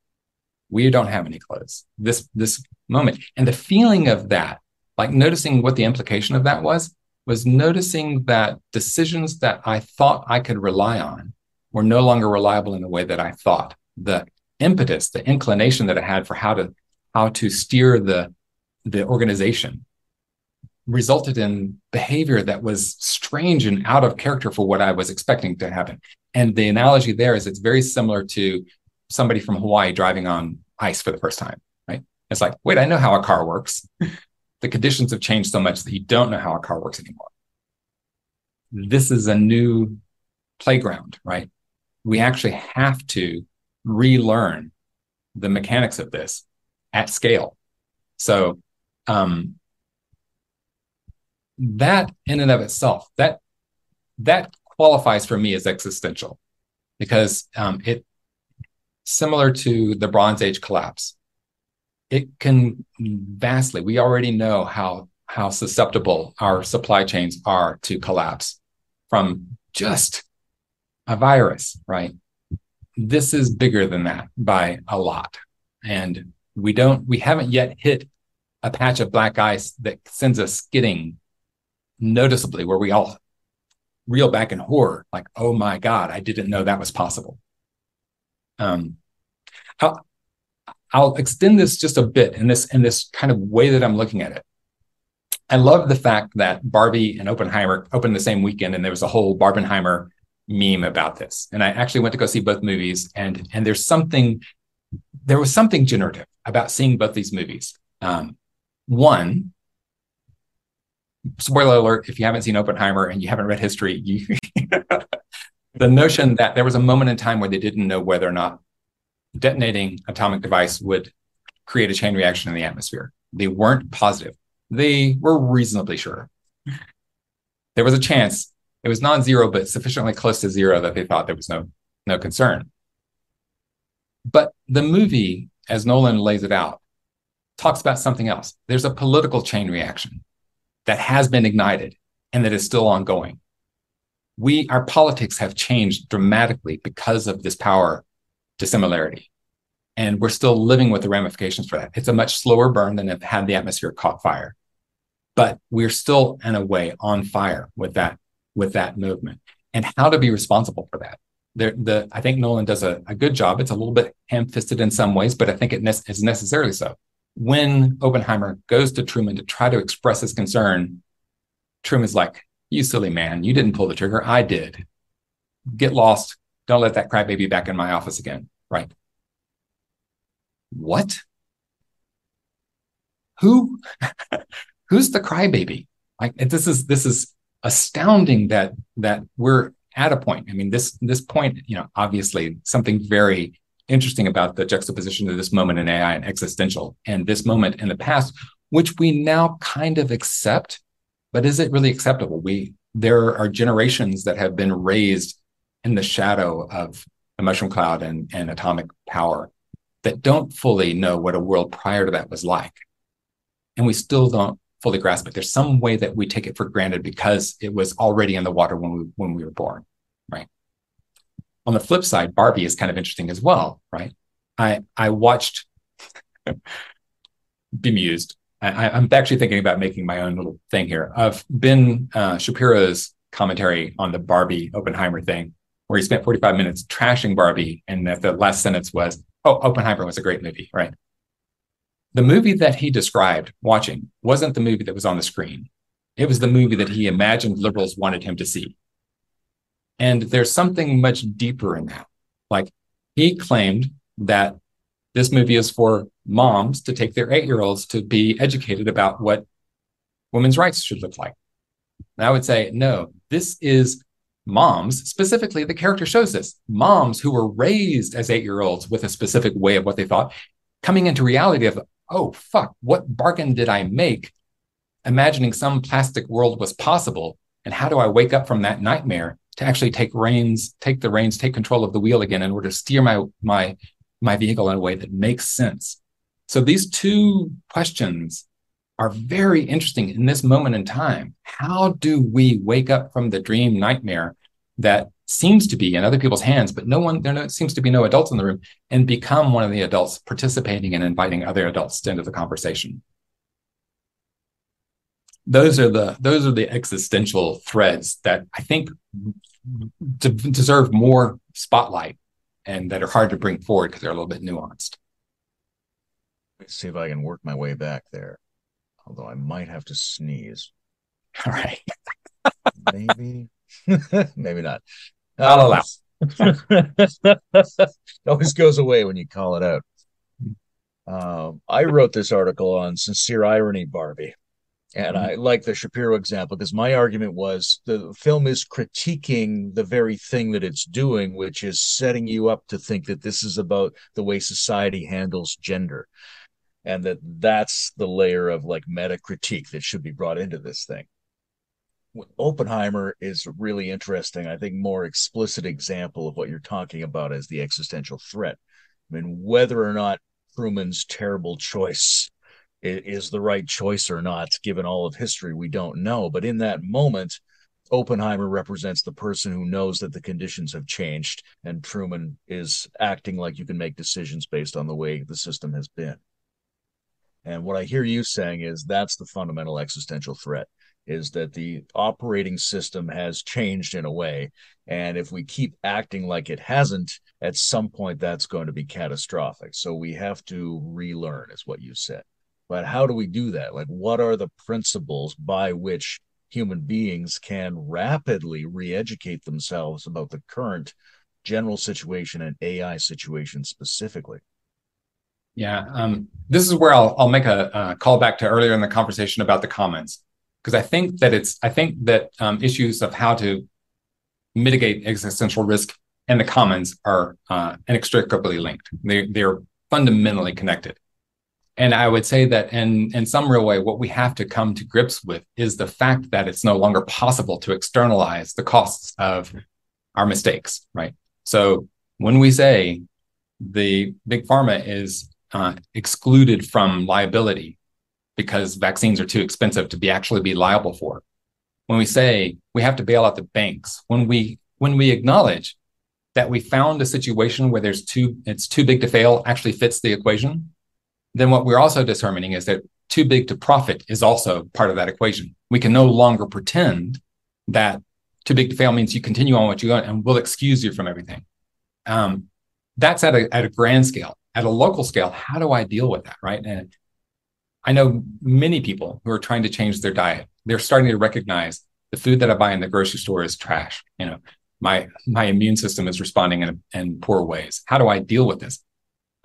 Speaker 2: We don't have any clothes. This this moment and the feeling of that, like noticing what the implication of that was, was noticing that decisions that I thought I could rely on were no longer reliable in the way that I thought. The impetus, the inclination that I had for how to how to steer the the organization resulted in behavior that was strange and out of character for what I was expecting to happen. And the analogy there is it's very similar to somebody from Hawaii driving on ice for the first time, right? It's like, wait, I know how a car works. the conditions have changed so much that you don't know how a car works anymore. This is a new playground, right? We actually have to relearn the mechanics of this at scale. So, um, that in and of itself, that that qualifies for me as existential because um, it similar to the Bronze Age collapse. It can vastly. We already know how how susceptible our supply chains are to collapse from just a virus, right? This is bigger than that by a lot. And we don't, we haven't yet hit a patch of black ice that sends us skidding noticeably where we all reel back in horror, like, oh my God, I didn't know that was possible. Um, I'll, I'll extend this just a bit in this in this kind of way that I'm looking at it. I love the fact that Barbie and Oppenheimer opened the same weekend, and there was a whole Barbenheimer meme about this. And I actually went to go see both movies, and and there's something, there was something generative about seeing both these movies. Um, one, spoiler alert if you haven't seen oppenheimer and you haven't read history you the notion that there was a moment in time where they didn't know whether or not detonating atomic device would create a chain reaction in the atmosphere. They weren't positive. They were reasonably sure. There was a chance. It was non-zero but sufficiently close to zero that they thought there was no no concern. But the movie as nolan lays it out talks about something else there's a political chain reaction that has been ignited and that is still ongoing. We, our politics have changed dramatically because of this power dissimilarity. And we're still living with the ramifications for that. It's a much slower burn than if had the atmosphere caught fire. But we're still in a way on fire with that, with that movement and how to be responsible for that. There, the, I think Nolan does a, a good job. It's a little bit ham-fisted in some ways, but I think it ne- is necessarily so when Oppenheimer goes to Truman to try to express his concern, Truman's like, You silly man, you didn't pull the trigger. I did. Get lost. Don't let that crybaby back in my office again. Right. What? Who? Who's the crybaby? Like this is this is astounding that that we're at a point. I mean, this this point, you know, obviously something very interesting about the juxtaposition of this moment in AI and existential and this moment in the past, which we now kind of accept, but is it really acceptable? We there are generations that have been raised in the shadow of the mushroom cloud and, and atomic power that don't fully know what a world prior to that was like. And we still don't fully grasp it. There's some way that we take it for granted because it was already in the water when we when we were born, right? on the flip side, Barbie is kind of interesting as well, right? I I watched bemused. I, I'm actually thinking about making my own little thing here of Ben uh, Shapiro's commentary on the Barbie Oppenheimer thing, where he spent 45 minutes trashing Barbie, and that the last sentence was, "Oh, Oppenheimer was a great movie," right? The movie that he described watching wasn't the movie that was on the screen. It was the movie that he imagined liberals wanted him to see. And there's something much deeper in that. Like he claimed that this movie is for moms to take their eight year olds to be educated about what women's rights should look like. And I would say, no, this is moms, specifically, the character shows this moms who were raised as eight year olds with a specific way of what they thought, coming into reality of, oh, fuck, what bargain did I make? Imagining some plastic world was possible. And how do I wake up from that nightmare to actually take reins, take the reins, take control of the wheel again in order to steer my my my vehicle in a way that makes sense. So these two questions are very interesting in this moment in time. How do we wake up from the dream nightmare that seems to be in other people's hands, but no one, there no, seems to be no adults in the room, and become one of the adults participating and inviting other adults into the conversation. Those are the those are the existential threads that I think deserve more spotlight and that are hard to bring forward because they're a little bit nuanced.
Speaker 1: Let's see if I can work my way back there. Although I might have to sneeze.
Speaker 2: All right.
Speaker 1: Maybe, maybe not.
Speaker 2: I'll allow.
Speaker 1: it always goes away when you call it out. Um, I wrote this article on sincere irony, Barbie. And mm-hmm. I like the Shapiro example because my argument was the film is critiquing the very thing that it's doing, which is setting you up to think that this is about the way society handles gender. And that that's the layer of like meta critique that should be brought into this thing. Oppenheimer is really interesting, I think, more explicit example of what you're talking about as the existential threat. I mean, whether or not Truman's terrible choice is the right choice or not, given all of history, we don't know. But in that moment, Oppenheimer represents the person who knows that the conditions have changed, and Truman is acting like you can make decisions based on the way the system has been. And what I hear you saying is that's the fundamental existential threat is that the operating system has changed in a way. And if we keep acting like it hasn't, at some point that's going to be catastrophic. So we have to relearn, is what you said. But how do we do that? Like, what are the principles by which human beings can rapidly re educate themselves about the current general situation and AI situation specifically?
Speaker 2: Yeah, um, this is where I'll, I'll make a, a call back to earlier in the conversation about the commons because I think that it's I think that um, issues of how to mitigate existential risk and the commons are uh, inextricably linked. They they're fundamentally connected. And I would say that in in some real way, what we have to come to grips with is the fact that it's no longer possible to externalize the costs of our mistakes, right? So when we say the big pharma is uh, excluded from liability because vaccines are too expensive to be actually be liable for. When we say we have to bail out the banks, when we when we acknowledge that we found a situation where there's too it's too big to fail actually fits the equation, then what we're also determining is that too big to profit is also part of that equation. We can no longer pretend that too big to fail means you continue on what you got and we'll excuse you from everything. Um, that's at a, at a grand scale. At a local scale, how do I deal with that? Right. And I know many people who are trying to change their diet. They're starting to recognize the food that I buy in the grocery store is trash. You know, my my immune system is responding in, in poor ways. How do I deal with this?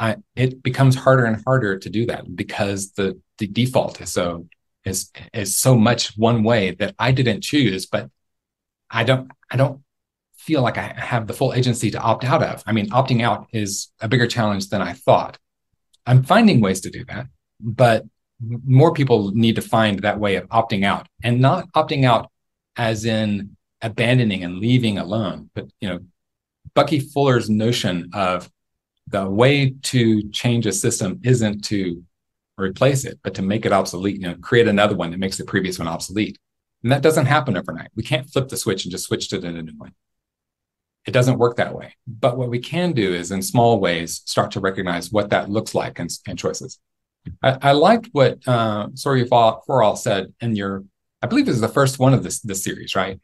Speaker 2: I, it becomes harder and harder to do that because the the default is so is is so much one way that I didn't choose, but I don't I don't feel like I have the full agency to opt out of. I mean, opting out is a bigger challenge than I thought. I'm finding ways to do that, but more people need to find that way of opting out and not opting out as in abandoning and leaving alone but you know bucky fuller's notion of the way to change a system isn't to replace it but to make it obsolete you know create another one that makes the previous one obsolete. And that doesn't happen overnight. We can't flip the switch and just switch to the new one. It doesn't work that way. But what we can do is in small ways start to recognize what that looks like and, and choices I, I liked what uh, Surya Foral said in your, I believe this is the first one of this this series, right?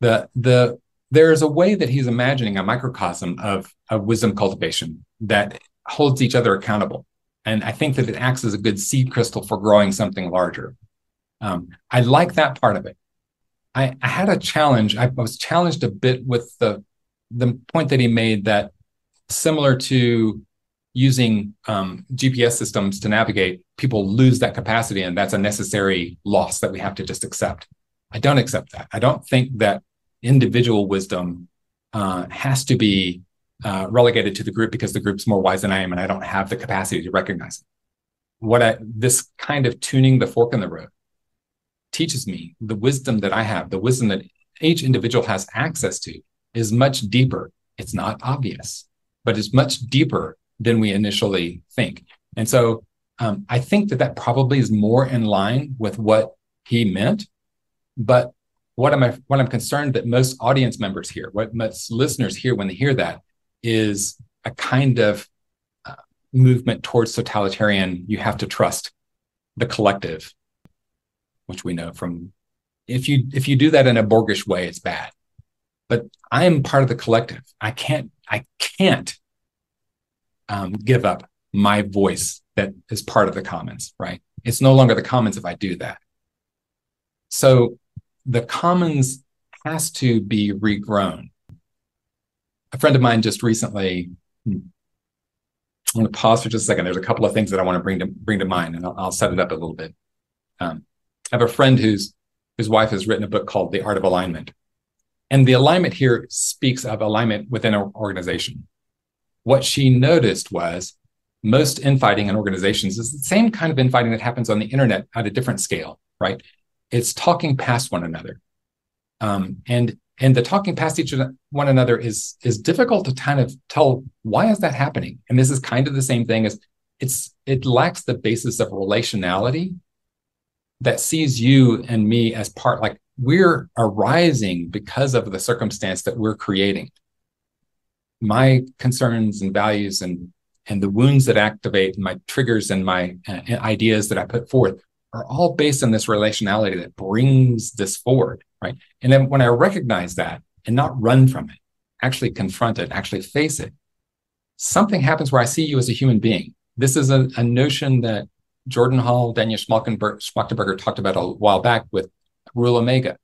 Speaker 2: The the there's a way that he's imagining a microcosm of, of wisdom cultivation that holds each other accountable. And I think that it acts as a good seed crystal for growing something larger. Um, I like that part of it. I, I had a challenge. I was challenged a bit with the the point that he made that similar to using um, GPS systems to navigate, people lose that capacity, and that's a necessary loss that we have to just accept. I don't accept that. I don't think that individual wisdom uh, has to be uh, relegated to the group because the group's more wise than I am, and I don't have the capacity to recognize it. What I, this kind of tuning the fork in the road teaches me the wisdom that I have, the wisdom that each individual has access to, is much deeper. It's not obvious, but it's much deeper than we initially think. And so um, I think that that probably is more in line with what he meant. But what am I what I'm concerned that most audience members hear, what most listeners hear when they hear that is a kind of uh, movement towards totalitarian. You have to trust the collective, which we know from if you if you do that in a Borgish way, it's bad. But I am part of the collective. I can't I can't um, give up my voice that is part of the commons. Right? It's no longer the commons if I do that. So the commons has to be regrown. A friend of mine just recently, I'm going to pause for just a second. There's a couple of things that I want to bring to bring to mind, and I'll, I'll set it up a little bit. Um, I have a friend whose whose wife has written a book called The Art of Alignment, and the alignment here speaks of alignment within an organization. What she noticed was most infighting in organizations is the same kind of infighting that happens on the internet at a different scale, right? it's talking past one another. Um, and and the talking past each one another is is difficult to kind of tell why is that happening. And this is kind of the same thing as it's it lacks the basis of relationality that sees you and me as part like we're arising because of the circumstance that we're creating. My concerns and values and and the wounds that activate my triggers and my uh, ideas that I put forth are all based on this relationality that brings this forward, right? And then when I recognize that and not run from it, actually confront it, actually face it, something happens where I see you as a human being. This is a, a notion that Jordan Hall, Daniel Schmachtenberger talked about a while back with rule omega.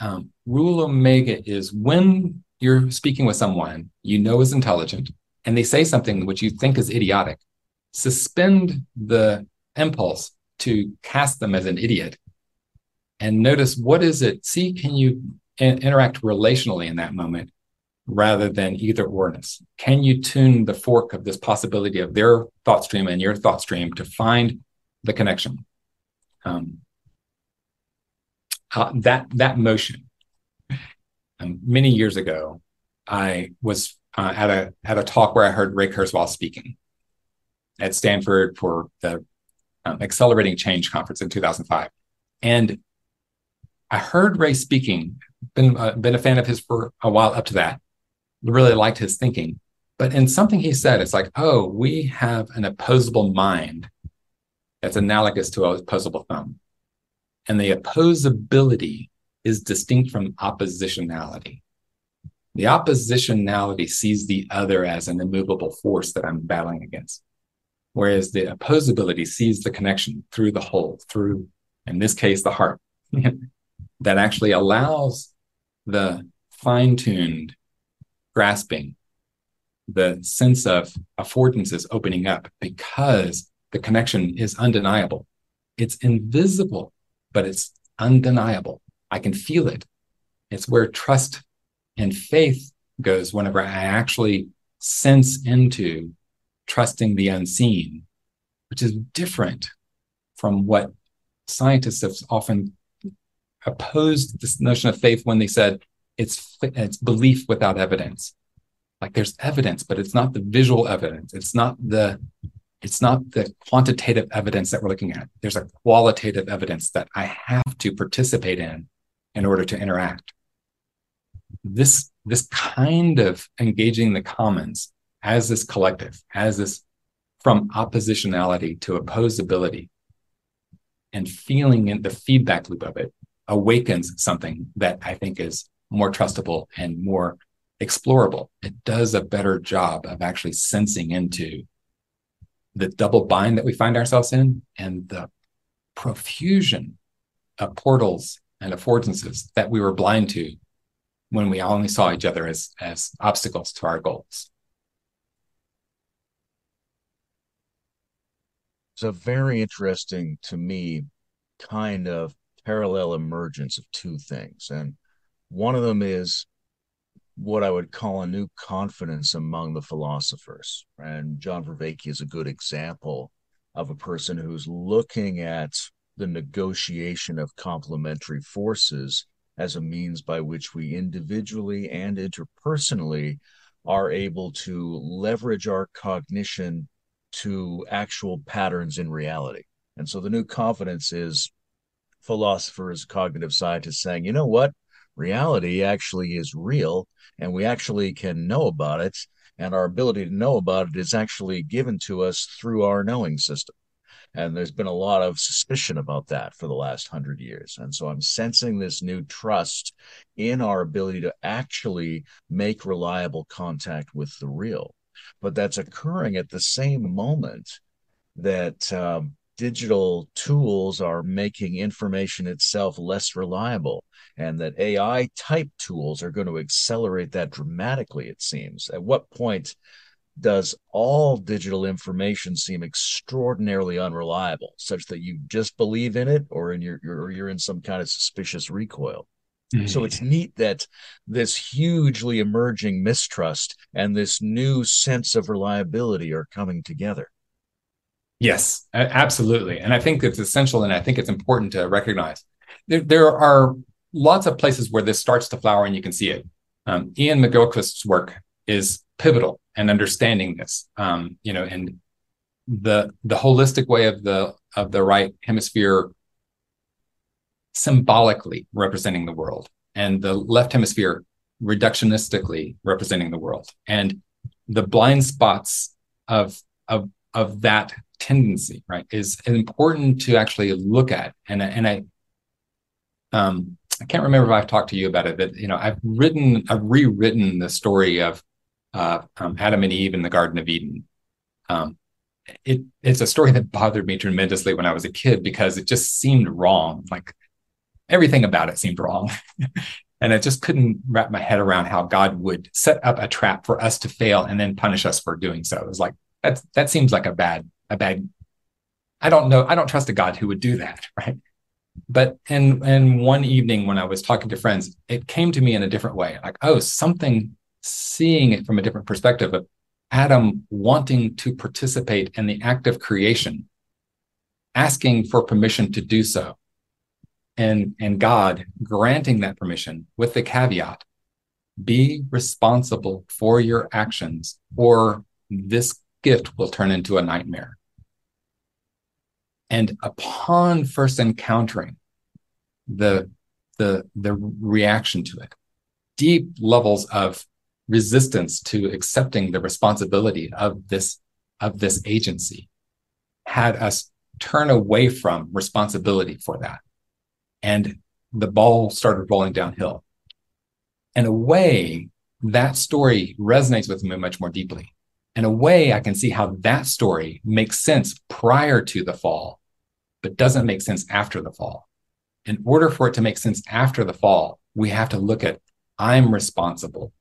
Speaker 2: Um, rule omega is when you're speaking with someone you know is intelligent and they say something which you think is idiotic, suspend the impulse to cast them as an idiot. And notice what is it? See can you in- interact relationally in that moment rather than either orness can you tune the fork of this possibility of their thought stream and your thought stream to find the connection? Um, uh, that that motion um, many years ago i was uh, at a at a talk where i heard ray kurzweil speaking at stanford for the um, Accelerating Change conference in 2005. And I heard Ray speaking, been, uh, been a fan of his for a while up to that, really liked his thinking. But in something he said, it's like, oh, we have an opposable mind that's analogous to a opposable thumb. And the opposability is distinct from oppositionality. The oppositionality sees the other as an immovable force that I'm battling against whereas the opposability sees the connection through the whole, through, in this case, the heart, that actually allows the fine tuned grasping, the sense of affordances opening up because the connection is undeniable. It's invisible, but it's undeniable. I can feel it. It's where trust and faith goes whenever I actually sense into trusting the unseen, which is different from what scientists have often opposed this notion of faith when they said it's it's belief without evidence. Like there's evidence, but it's not the visual evidence. It's not the it's not the quantitative evidence that we're looking at. There's a qualitative evidence that I have to participate in in order to interact. This this kind of engaging the commons as this collective, as this from oppositionality to opposability, and feeling in the feedback loop of it awakens something that I think is more trustable and more explorable. It does a better job of actually sensing into the double bind that we find ourselves in and the profusion of portals and affordances that we were blind to when we only saw each other as, as obstacles to our goals.
Speaker 1: it's a very interesting to me kind of parallel emergence of two things. And one of them is what I would call a new confidence among the philosophers. And John Vervaeke is a good example of a person who's looking at the negotiation of complementary forces as a means by which we individually and interpersonally are able to leverage our cognition to actual patterns in reality. And so the new confidence is philosophers, cognitive scientists saying, you know what? Reality actually is real and we actually can know about it. And our ability to know about it is actually given to us through our knowing system. And there's been a lot of suspicion about that for the last hundred years. And so I'm sensing this new trust in our ability to actually make reliable contact with the real. But that's occurring at the same moment that um, digital tools are making information itself less reliable and that AI type tools are going to accelerate that dramatically, it seems. At what point does all digital information seem extraordinarily unreliable, such that you just believe in it, or in your, or you're in some kind of suspicious recoil? Mm-hmm. So it's neat that this hugely emerging mistrust and this new sense of reliability are coming together.
Speaker 2: Yes, absolutely. And I think it's essential and I think it's important to recognize. There, there are lots of places where this starts to flower and you can see it. Um, Iain McGilchrist's work is pivotal and understanding this, um, you know, and the the holistic way of the of the right hemisphere symbolically representing the world, and the left hemisphere reductionistically representing the world, and the blind spots of of of that tendency, right, is important to actually look at. And and I um I can't remember if I've talked to you about it, but you know, I've written, I've rewritten the story of uh, um, Adam and Eve in the Garden of Eden. Um, it, it's a story that bothered me tremendously when I was a kid because it just seemed wrong. Like everything about it seemed wrong. and I just couldn't wrap my head around how God would set up a trap for us to fail and then punish us for doing so. It was like, that, that seems like a bad, a bad, I don't know. I don't trust a God who would do that. Right. But and in one evening when I was talking to friends, it came to me in a different way. Like, oh, something seeing it from a different perspective of Adam wanting to participate in the act of creation, asking for permission to do so, and, and God granting that permission with the caveat be responsible for your actions, or this gift will turn into a nightmare. And upon first encountering the, the, the reaction to it, deep levels of resistance to accepting the responsibility of this of this agency had us turn away from responsibility for that. And the ball started rolling downhill. In a way that story resonates with me much more deeply. In a way i can see how that story makes sense prior to the fall but doesn't make sense after the fall. In order for it to make sense after the fall we have to look at i'm responsible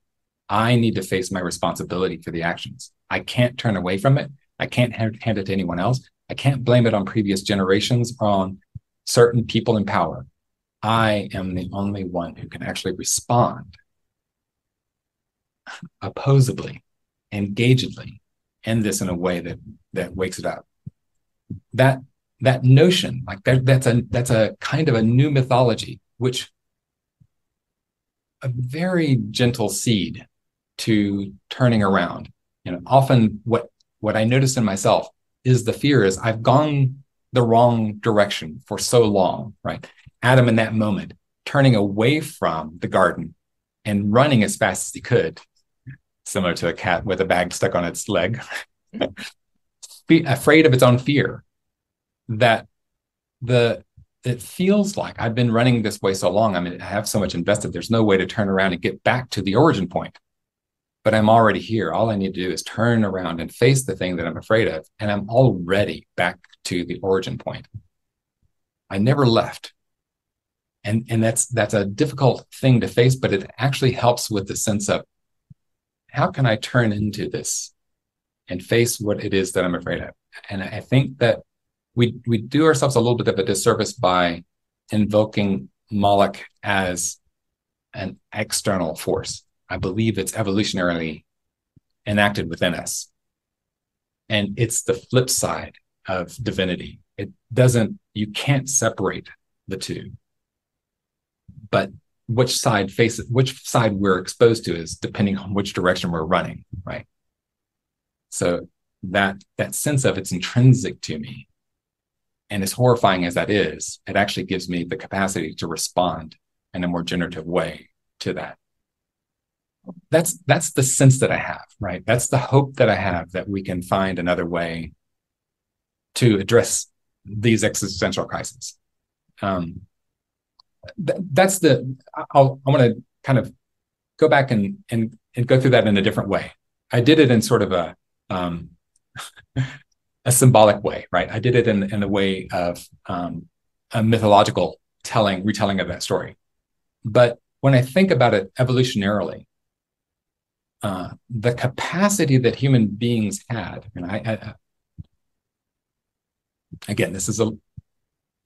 Speaker 2: I need to face my responsibility for the actions. I can't turn away from it. I can't hand, it to anyone else. I can't blame it on previous generations or on certain people in power. I am the only one who can actually respond opposably, engagedly in this in a way that that wakes it up. That that notion, like that, that's a that's a kind of a new mythology, which a very gentle seed to turning around. You know, often what what I notice in myself is the fear is I've gone the wrong direction for so long, right? Adam in that moment turning away from the garden and running as fast as he could, similar to a cat with a bag stuck on its leg, Be afraid of its own fear. That the it feels like I've been running this way so long. I mean, I have so much invested. There's no way to turn around and get back to the origin point but I'm already here. All I need to do is turn around and face the thing that I'm afraid of, and I'm already back to the origin point. I never left. And, and that's that's a difficult thing to face, but it actually helps with the sense of how can I turn into this and face what it is that I'm afraid of? And I think that we we do ourselves a little bit of a disservice by invoking Moloch as an external force I believe it's evolutionarily enacted within us. And it's the flip side of divinity. It doesn't, you can't separate the two. But which side faces, which side we're exposed to is depending on which direction we're running, right? So that that sense of it's intrinsic to me And as horrifying as that is, it actually gives me the capacity to respond in a more generative way to that. That's that's the sense that I have, right? That's the hope that I have that we can find another way to address these existential crises. Um, th- that's the I'll, I want to kind of go back and and and go through that in a different way. I did it in sort of a um, a symbolic way, right? I did it in in a way of um, a mythological telling, retelling of that story. But when I think about it evolutionarily, uh, the capacity that human beings had, and I, I again, this is a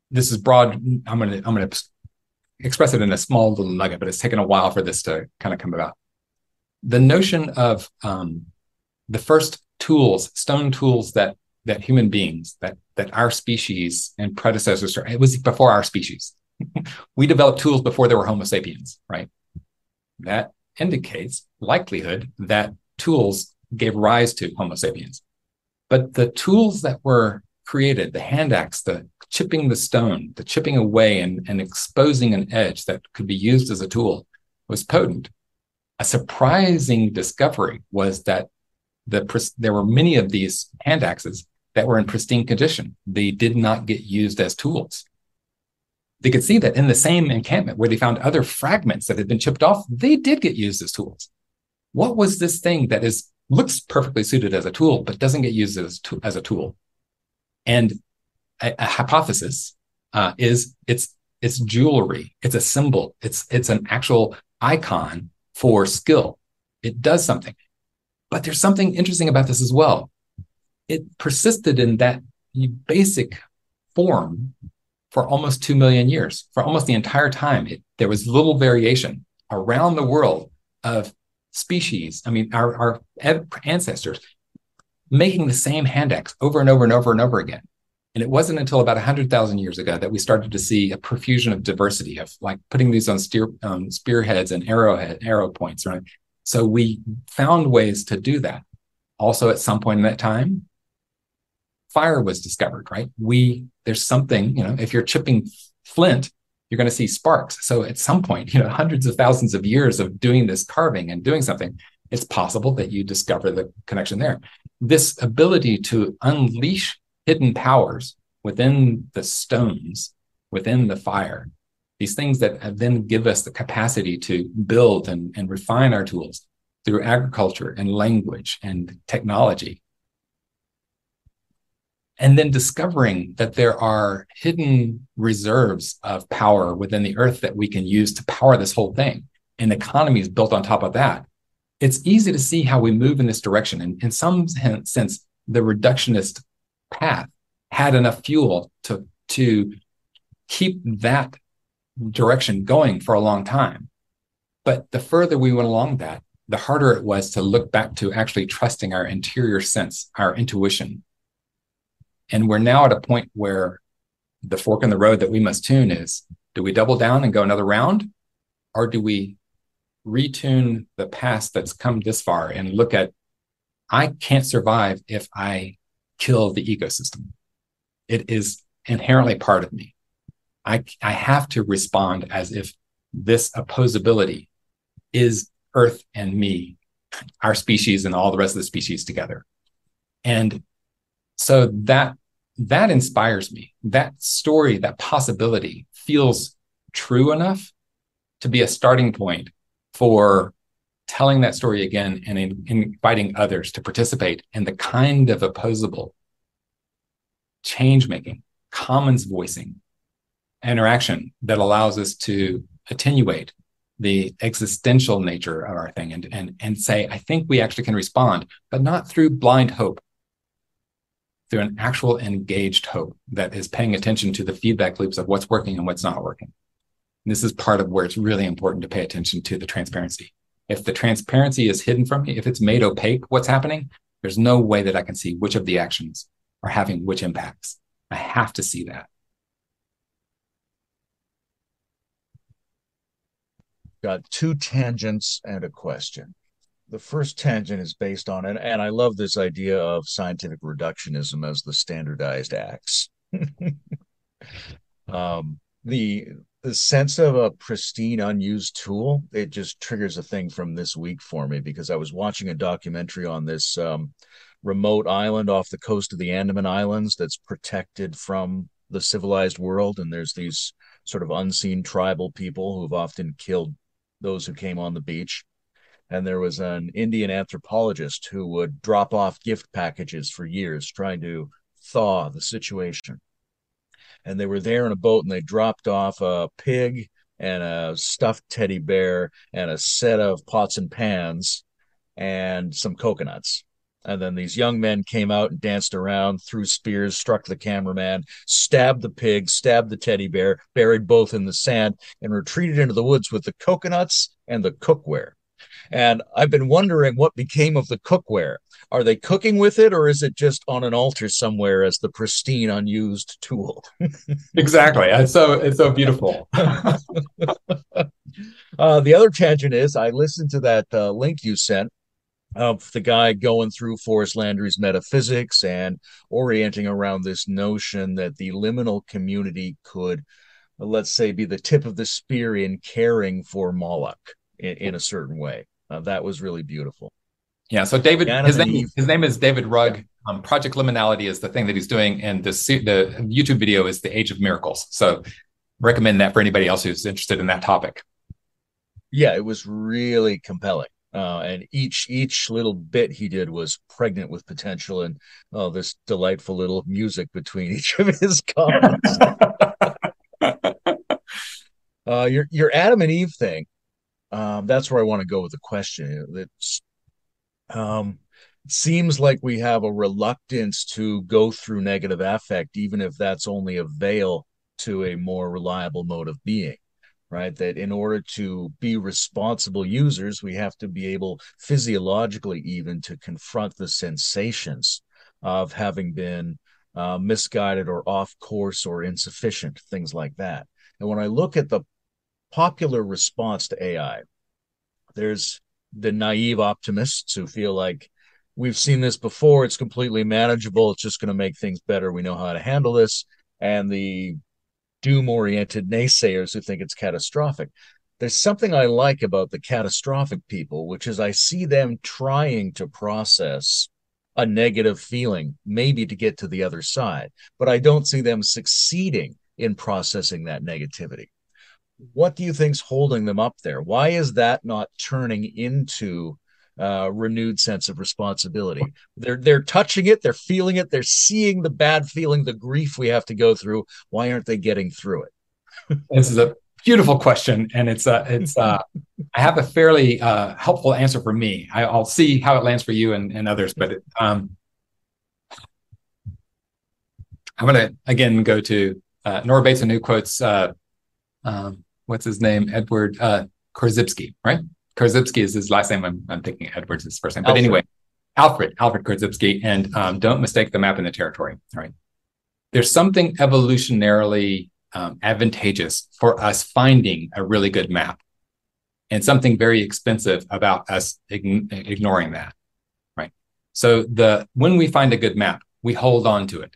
Speaker 2: this is broad. I'm gonna I'm gonna express it in a small little nugget, but it's taken a while for this to kind of come about. The notion of um, the first tools, stone tools that that human beings, that that our species and predecessors, it was before our species. we developed tools before there were Homo sapiens, right? That indicates likelihood that tools gave rise to Homo sapiens. But the tools that were created, the hand axe, the chipping the stone, the chipping away and, and exposing an edge that could be used as a tool was potent. A surprising discovery was that the, there were many of these hand axes that were in pristine condition. They did not get used as tools. They could see that in the same encampment where they found other fragments that had been chipped off, they did get used as tools. What was this thing that is looks perfectly suited as a tool, but doesn't get used as, to, as a tool? And a, a hypothesis uh, is it's it's jewelry, it's a symbol, it's it's an actual icon for skill. It does something. But there's something interesting about this as well. It persisted in that basic form for almost 2 million years. For almost the entire time, it, there was little variation around the world of species. I mean, our, our ancestors making the same hand axe over and over and over and over again. And it wasn't until about 100,000 years ago that we started to see a profusion of diversity of like putting these on steer, um, spearheads and arrowhead, arrow points, right? So we found ways to do that. Also, at some point in that time, fire was discovered, right? We, there's something, you know, if you're chipping flint, you're going to see sparks. So at some point, you know, hundreds of thousands of years of doing this carving and doing something, it's possible that you discover the connection there. This ability to unleash hidden powers within the stones, within the fire, these things that then give us the capacity to build and, and refine our tools through agriculture and language and technology. And then discovering that there are hidden reserves of power within the earth that we can use to power this whole thing. And economies built on top of that. It's easy to see how we move in this direction. And in some sense, the reductionist path had enough fuel to, to keep that direction going for a long time. But the further we went along that, the harder it was to look back to actually trusting our interior sense, our intuition. And we're now at a point where the fork in the road that we must tune is do we double down and go another round? Or do we retune the past that's come this far and look at, I can't survive if I kill the ecosystem? It is inherently part of me. I, I have to respond as if this opposability is Earth and me, our species and all the rest of the species together. And so that that inspires me. That story, that possibility feels true enough to be a starting point for telling that story again and in, inviting others to participate in the kind of opposable change making, commons voicing interaction that allows us to attenuate the existential nature of our thing and, and, and say, I think we actually can respond, but not through blind hope, through an actual engaged hope that is paying attention to the feedback loops of what's working and what's not working. And this is part of where it's really important to pay attention to the transparency. If the transparency is hidden from me, if it's made opaque, what's happening, there's no way that I can see which of the actions are having which impacts. I have to see that.
Speaker 1: got two tangents and a question. The first tangent is based on it, and I love this idea of scientific reductionism as the standardized axe. um, the the sense of a pristine unused tool it just triggers a thing from this week for me because i was watching a documentary on this um, remote island off the coast of the andaman islands that's protected from the civilized world and there's these sort of unseen tribal people who've often killed those who came on the beach and there was an indian anthropologist who would drop off gift packages for years trying to thaw the situation and they were there in a boat and they dropped off a pig and a stuffed teddy bear and a set of pots and pans and some coconuts. And then these young men came out and danced around, threw spears, struck the cameraman, stabbed the pig, stabbed the teddy bear, buried both in the sand, and retreated into the woods with the coconuts and the cookware. And I've been wondering what became of the cookware. Are they cooking with it or is it just on an altar somewhere as the pristine unused tool?
Speaker 2: exactly. It's so it's so beautiful. uh,
Speaker 1: the other tangent is I listened to that uh, link you sent of the guy going through Forrest Landry's metaphysics and orienting around this notion that the liminal community could, let's say, be the tip of the spear in caring for Moloch in, in a certain way. Uh, that was really beautiful.
Speaker 2: Yeah. So David, his name, his name is David Rugg. Yeah. Um, Project Liminality is the thing that he's doing, and the the YouTube video is the Age of Miracles. So recommend that for anybody else who's interested in that topic.
Speaker 1: Yeah, it was really compelling. Uh, and each each little bit he did was pregnant with potential and oh this delightful little music between each of his comments uh, your your adam and eve thing um, that's where I want to go with the question. It's um, seems like we have a reluctance to go through negative affect, even if that's only a veil to a more reliable mode of being. Right, that in order to be responsible users, we have to be able physiologically even to confront the sensations of having been uh, misguided or off course or insufficient, things like that. And when I look at the popular response to AI. There's the naive optimists who feel like we've seen this before, it's completely manageable, it's just going to make things better, we know how to handle this, and the doom oriented naysayers who think it's catastrophic. There's something I like about the catastrophic people, which is I see them trying to process a negative feeling, maybe to get to the other side, but I don't see them succeeding in processing that negativity what do you think's holding them up there? Why is that not turning into a renewed sense of responsibility? They're they're touching it, they're feeling it, they're seeing the bad feeling, the grief we have to go through. Why aren't they getting through it?
Speaker 2: this is a beautiful question, and it's uh, it's uh, I have a fairly uh, helpful answer for me. I, will see how it lands for you and, and others, but it, um, I'm to again go to uh, Nora Bateson, who quotes uh, um, what's his name? Edward uh, Korzybski, right? Korzybski is his last name. I'm, I'm thinking Edward's his first name. But anyway, Alfred, Alfred Korzybski. And um, don't mistake the map and the territory. right? There's something evolutionarily um, advantageous for us finding a really good map and something very expensive about us ign- ignoring that. Right. So the when we find a good map, we hold on to it.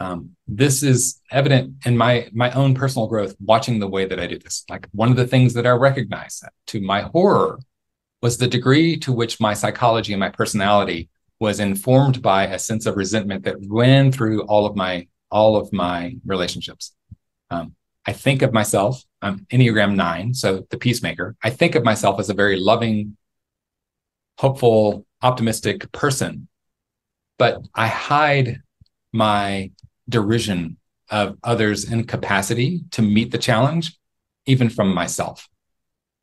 Speaker 2: Um, this is evident in my my own personal growth watching the way that i do this. Like one of the things that i recognize to my horror was the degree to which my psychology and my personality was informed by a sense of resentment that ran through all of my all of my relationships. Um, i think of myself i'm enneagram 9 so the peacemaker. I think of myself as a very loving hopeful optimistic person but i hide my derision of others' incapacity to meet the challenge, even from myself.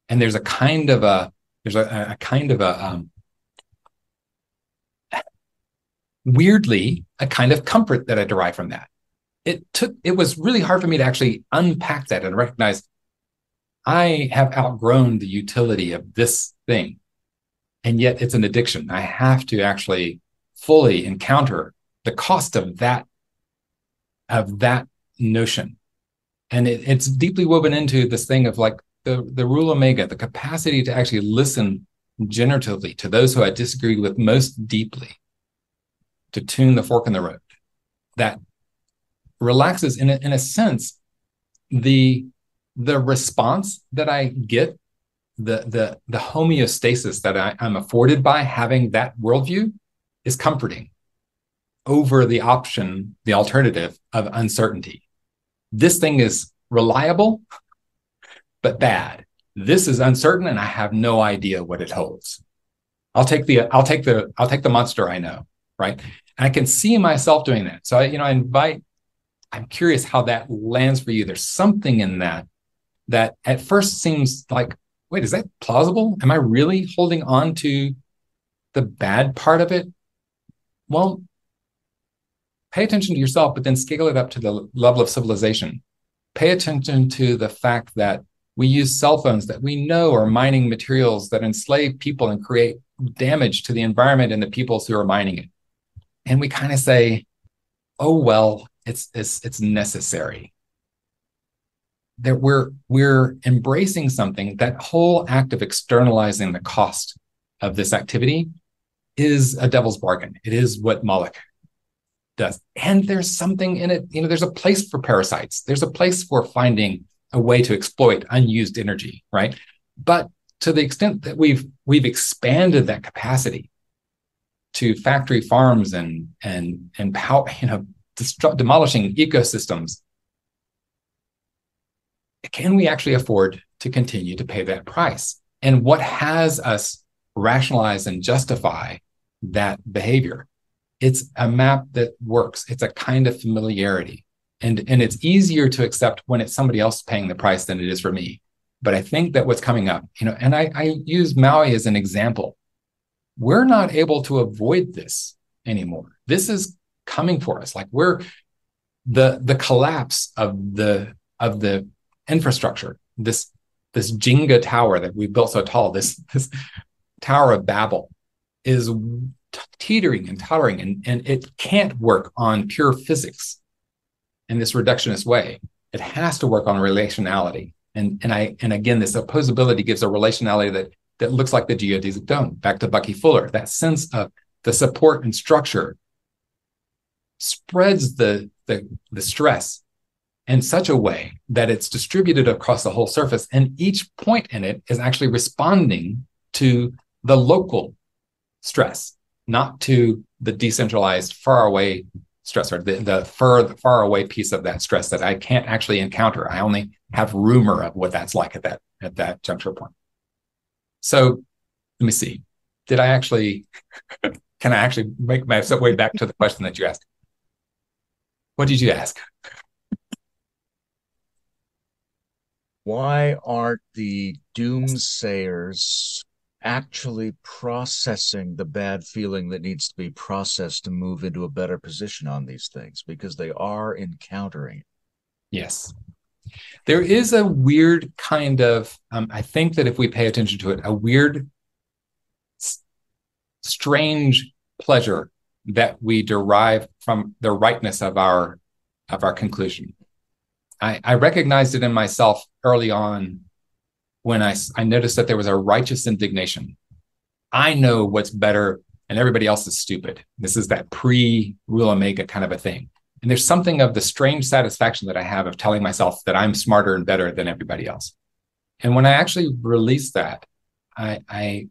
Speaker 2: And there's a kind of a there's a, a kind of a um, weirdly a kind of comfort that I derive from that. It took it was really hard for me to actually unpack that and recognize I have outgrown the utility of this thing. And yet it's an addiction. I have to actually fully encounter the cost of that of that notion. And it, it's deeply woven into this thing of like the, the rule omega, the capacity to actually listen generatively to those who I disagree with most deeply, to tune the fork in the road. That relaxes in a, in a sense the the response that I get, the the the homeostasis that I, I'm afforded by having that worldview is comforting over the option, the alternative of uncertainty. This thing is reliable, but bad. This is uncertain, and I have no idea what it holds. I'll take the I'll take the I'll take the monster I know, right? And I can see myself doing that. So I, you know, I invite. I'm curious how that lands for you. There's something in that that at first seems like, wait, is that plausible? Am I really holding on to the bad part of it? Well, pay attention to yourself, but then scale it up to the level of civilization. Pay attention to the fact that we use cell phones that we know are mining materials that enslave people and create damage to the environment and the peoples who are mining it. And we kind of say, oh well, it's it's it's necessary. That we're we're embracing something, that whole act of externalizing the cost of this activity is a devil's bargain. It is what Moloch does. And there's something in it, you know, there's a place for parasites. There's a place for finding a way to exploit unused energy, right? But to the extent that we've we've expanded that capacity to factory farms and and and power, you know, destru- demolishing ecosystems, can we actually afford to continue to pay that price? And what has us rationalize and justify that behavior? It's a map that works. It's a kind of familiarity. And, and it's easier to accept when it's somebody else paying the price than it is for me. But I think that what's coming up, you know, and I, I use Maui as an example. We're not able to avoid this anymore. This is coming for us. Like we're the the collapse of the of the infrastructure, this this Jenga tower that we built so tall, this this Tower of Babel is teetering and tottering, and, and it can't work on pure physics in this reductionist way. It has to work on relationality. And, and I and again, this opposability gives a relationality that that looks like the geodesic dome. Back to Bucky Fuller, that sense of the support and structure spreads the, the, the stress in such a way that it's distributed across the whole surface. And each point in it is actually responding to the local stress, not to the decentralized, far away stressor, the, the far, far away piece of that stress that I can't actually encounter. I only have rumor of what that's like at that at that juncture point. So let me see. Did I actually can I actually make my way back to the question that you asked? What did you ask?
Speaker 1: Why aren't the doomsayers actually processing the bad feeling that needs to be processed to move into a better position on these things because they are encountering
Speaker 2: Yes. There is a weird kind of, um, I think that if we pay attention to it, a weird, s- strange pleasure that we derive from the rightness of our of our conclusion. I, I recognized it in myself early on when I, I noticed that there was a righteous indignation. I know what's better and everybody else is stupid. This is that pre rule omega kind of a thing. And there's something of the strange satisfaction that I have of telling myself that I'm smarter and better than everybody else. And when I actually release that, I, I,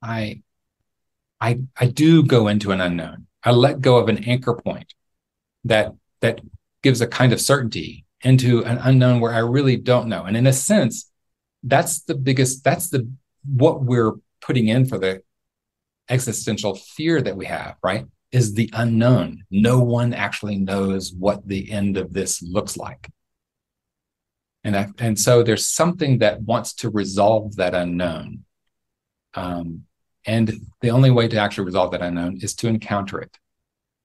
Speaker 2: I, I, I do go into an unknown. I let go of an anchor point that that gives a kind of certainty into an unknown where I really don't know. And in a sense, that's the biggest that's the what we're putting in for the existential fear that we have right? Is the unknown. No one actually knows what the end of this looks like. And I, and so there's something that wants to resolve that unknown. Um, and the only way to actually resolve that unknown is to encounter it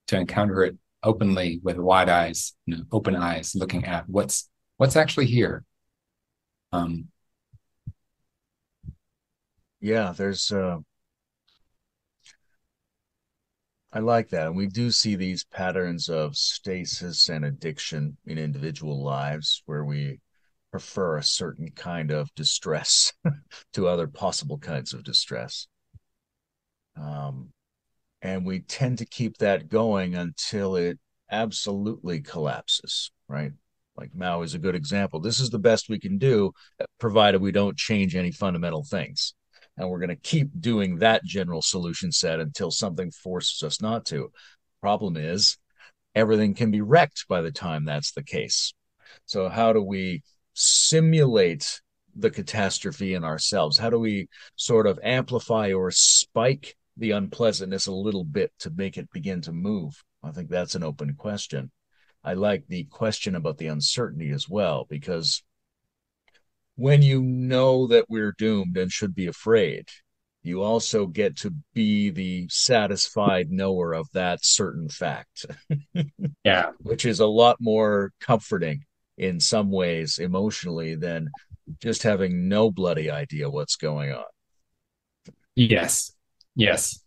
Speaker 2: to encounter it openly with wide eyes you know, open eyes looking at what's what's actually here. Um,
Speaker 1: yeah there's uh i like that and we do see these patterns of stasis and addiction in individual lives where we prefer a certain kind of distress to other possible kinds of distress um and we tend to keep that going until it absolutely collapses, right? Like Mao is a good example. This is the best we can do, provided we don't change any fundamental things. And we're going to keep doing that general solution set until something forces us not to. Problem is, everything can be wrecked by the time that's the case. So, how do we simulate the catastrophe in ourselves? How do we sort of amplify or spike the unpleasantness a little bit to make it begin to move? I think that's an open question. I like the question about the uncertainty as well, because when you know that we're doomed and should be afraid, you also get to be the satisfied knower of that certain fact.
Speaker 2: yeah.
Speaker 1: Which is a lot more comforting in some ways emotionally than just having no bloody idea what's going on.
Speaker 2: Yes. Yes.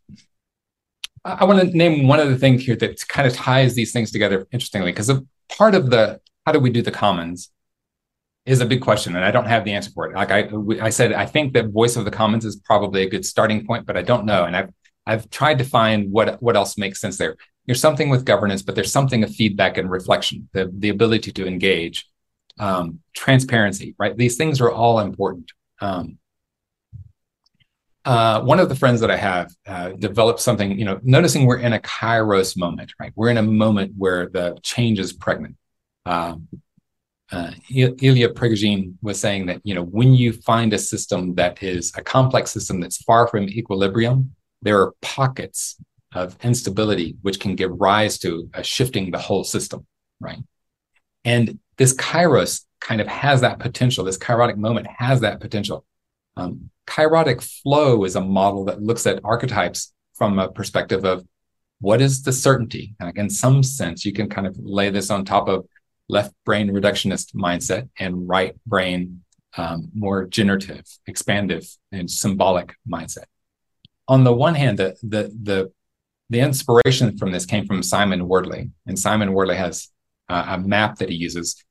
Speaker 2: I, I want to name one other thing here that kind of ties these things together interestingly, because part of the how do we do the commons is a big question, and I don't have the answer for it. Like I, I said, I think that voice of the commons is probably a good starting point, but I don't know, and I've I've tried to find what what else makes sense there. There's something with governance, but there's something of feedback and reflection, the the ability to engage, um, transparency, right? These things are all important. Um, uh, one of the friends that I have uh, developed something, you know, noticing we're in a kairos moment, right? We're in a moment where the change is pregnant. Um, uh, Ilya Prigogine was saying that, you know, when you find a system that is a complex system that's far from equilibrium, there are pockets of instability which can give rise to shifting the whole system, right? And this kairos kind of has that potential. This kairotic moment has that potential. Um, kairotic flow is a model that looks at archetypes from a perspective of what is the certainty? In some sense, you can kind of lay this on top of left brain reductionist mindset and right brain um, more generative, expansive, and symbolic mindset. On the one hand, the the the the inspiration from this came from Simon Wardley, and Simon Wardley has uh, a map that he uses,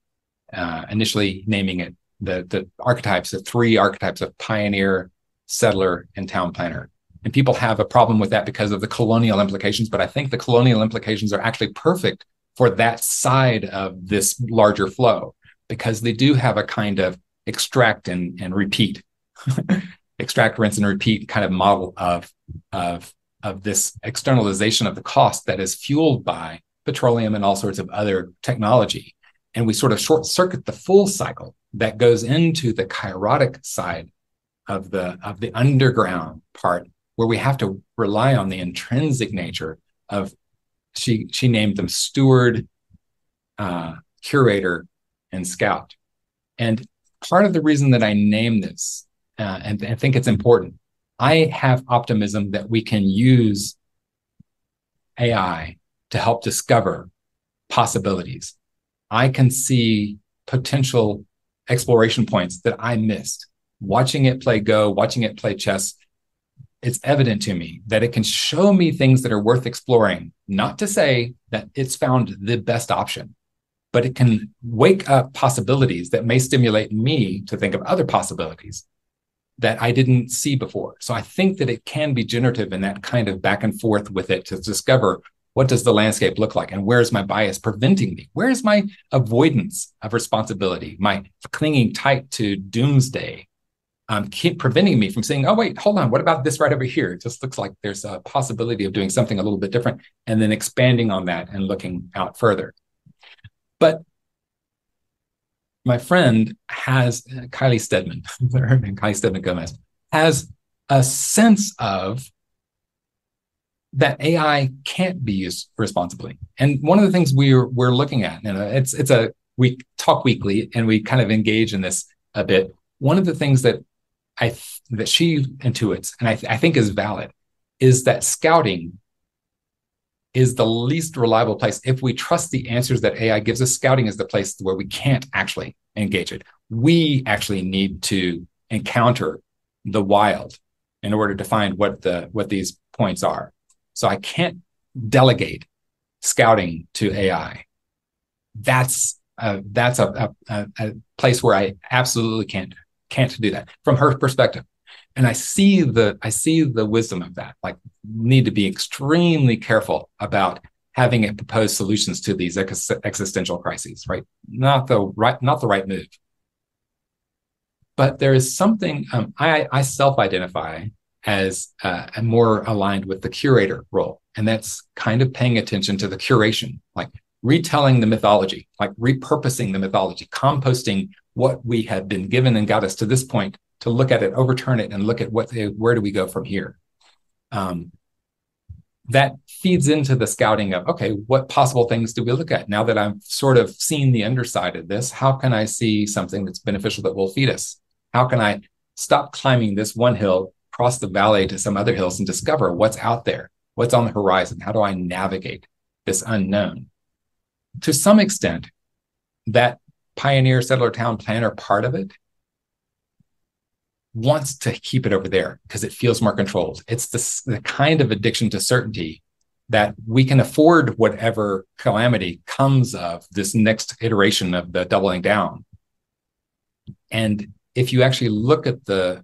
Speaker 2: uh, initially naming it the the archetypes, the three archetypes of pioneer, settler, and town planner. And people have a problem with that because of the colonial implications, but I think the colonial implications are actually perfect for that side of this larger flow because they do have a kind of extract and, and repeat, extract, rinse, and repeat kind of model of, of, of this externalization of the cost that is fueled by petroleum and all sorts of other technology. And we sort of short circuit the full cycle that goes into the kairotic side of the of the underground part where we have to rely on the intrinsic nature of she she named them steward uh, curator and scout and part of the reason that i name this uh, and i think it's important i have optimism that we can use ai to help discover possibilities i can see potential exploration points that I missed. Watching it play Go, watching it play chess, it's evident to me that it can show me things that are worth exploring. Not to say that it's found the best option, but it can wake up possibilities that may stimulate me to think of other possibilities that I didn't see before. So I think that it can be generative in that kind of back and forth with it to discover what does the landscape look like and where is my bias preventing me where is my avoidance of responsibility my clinging tight to doomsday um, keep preventing me from saying oh wait hold on what about this right over here it just looks like there's a possibility of doing something a little bit different and then expanding on that and looking out further but my friend has uh, kylie stedman kylie stedman gomez has a sense of that AI can't be used responsibly. And one of the things we're we're looking at, and it's it's a we talk weekly and we kind of engage in this a bit. One of the things that I that she intuits and I, th- I think is valid is that scouting is the least reliable place. If we trust the answers that AI gives us, scouting is the place where we can't actually engage it. We actually need to encounter the wild in order to find what the what these points are. So I can't delegate scouting to AI. That's uh, that's a, a, a place where I absolutely can't can't do that from her perspective. And I see the I see the wisdom of that. Like need to be extremely careful about having it propose solutions to these ex- existential crises, right? Not the right, not the right move. But there is something um, I, I self-identify as uh, more aligned with the curator role, and that's kind of paying attention to the curation, like retelling the mythology, like repurposing the mythology, composting what we have been given and got us to this point to look at it, overturn it, and look at what where do we go from here. Um, that feeds into the scouting of okay, what possible things do we look at now that I'm sort of seeing the underside of this? How can I see something that's beneficial that will feed us? How can I stop climbing this one hill, cross the valley to some other hills, and discover what's out there, what's on the horizon? How do I navigate this unknown? To some extent, that pioneer settler town planner part of it wants to keep it over there because it feels more controlled. It's the, kind of addiction to certainty that we can afford whatever calamity comes of this next iteration of the doubling down. And if you actually look at the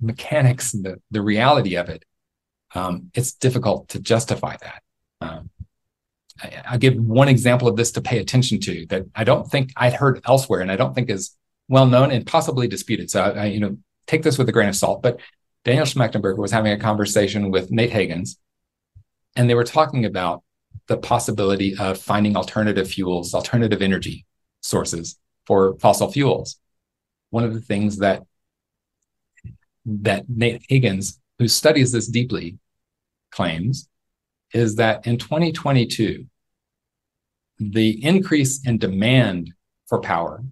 Speaker 2: mechanics and the, the reality of it, um, it's difficult to justify that. Um, I, I'll give one example of this to pay attention to that I don't think I'd heard elsewhere, and I don't think is well known and possibly disputed. So I, I you know take this with a grain of salt. But Daniel Schmachtenberger was having a conversation with Nate Hagens, and they were talking about the possibility of finding alternative fuels, alternative energy sources for fossil fuels. One of the things that that Nate Hagens, who studies this deeply, claims is that in 2022, the increase in demand for power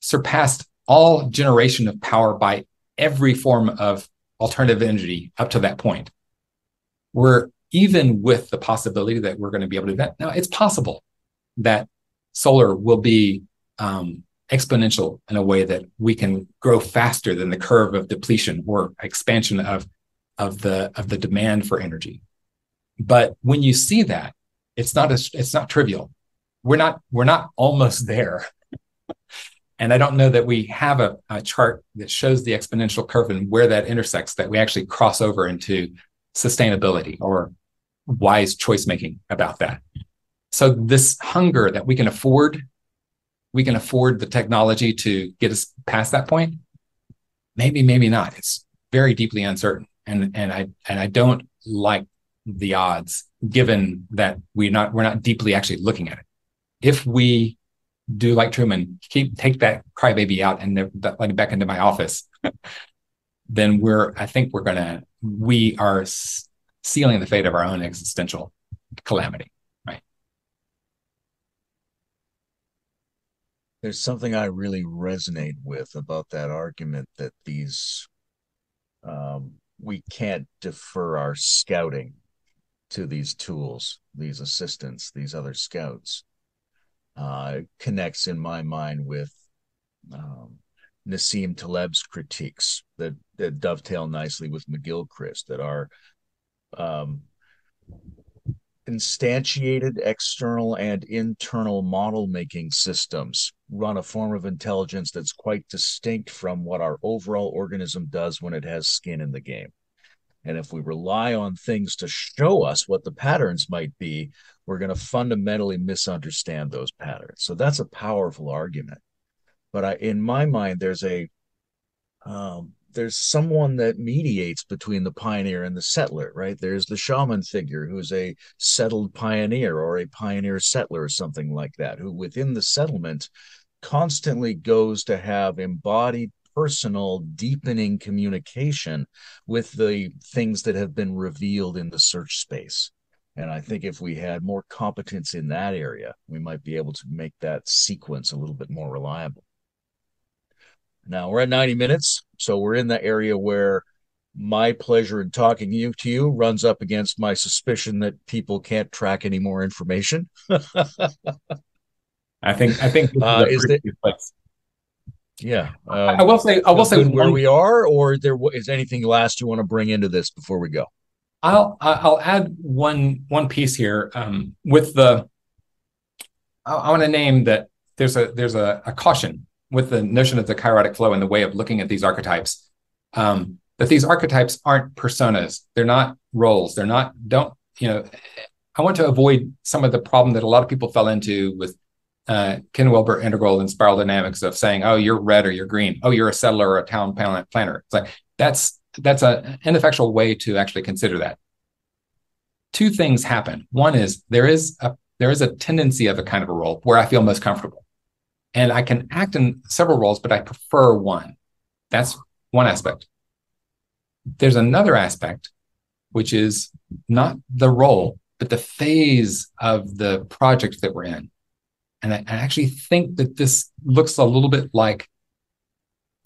Speaker 2: surpassed all generation of power by every form of alternative energy up to that point. We're even with the possibility that we're going to be able to do that. Now, it's possible that solar will be um, exponential in a way that we can grow faster than the curve of depletion or expansion of, of the of the demand for energy. But when you see that, it's not it's not trivial. We're not we're not almost there. And I don't know that we have a, a, chart that shows the exponential curve and where that intersects that we actually cross over into sustainability or wise choice making about that. So this hunger that we can afford, we can afford the technology to get us past that point. Maybe, maybe not. It's very deeply uncertain. And and I and I don't like the odds given that we're not we're not deeply actually looking at it. If we do like Truman, keep take that crybaby out and let it back into my office, then we're I think we're gonna we are sealing the fate of our own existential calamity. Right.
Speaker 1: There's something I really resonate with about that argument that these um, we can't defer our scouting to these tools, these assistants, these other scouts uh, connects in my mind with um, Nassim Taleb's critiques that, that dovetail nicely with McGilchrist that are um, instantiated external and internal model making systems run a form of intelligence that's quite distinct from what our overall organism does when it has skin in the game. And if we rely on things to show us what the patterns might be, we're going to fundamentally misunderstand those patterns. So that's a powerful argument. But I, in my mind, there's a um, there's someone that mediates between the pioneer and the settler, right? There's the shaman figure who's a settled pioneer or a pioneer settler or something like that, who within the settlement constantly goes to have embodied personal deepening communication with the things that have been revealed in the search space and I think if we had more competence in that area, we might be able to make that sequence a little bit more reliable. Now we're at 90 minutes, so we're in the area where my pleasure in talking you to you runs up against my suspicion that people can't track any more information.
Speaker 2: I think I think
Speaker 1: uh, is yeah.
Speaker 2: Um, I will say I will say
Speaker 1: where one, we are, or there is anything last you want to bring into this before we go.
Speaker 2: I'll I'll add one one piece here um, with the. I, I want to name that there's a there's a, a, caution with the notion of the kairotic flow and the way of looking at these archetypes. Um, that these archetypes aren't personas. They're not roles. They're not. Don't you know, I want to avoid some of the problem that a lot of people fell into with uh, Ken Wilber integral and spiral dynamics of saying, "Oh, you're red or you're green. Oh, you're a settler or a town planner." It's like that's that's an ineffectual way to actually consider that. Two things happen. One is there is a there is a tendency of a kind of a role where I feel most comfortable, and I can act in several roles, but I prefer one. That's one aspect. There's another aspect, which is not the role, but the phase of the project that we're in. And I, I actually think that this looks a little bit like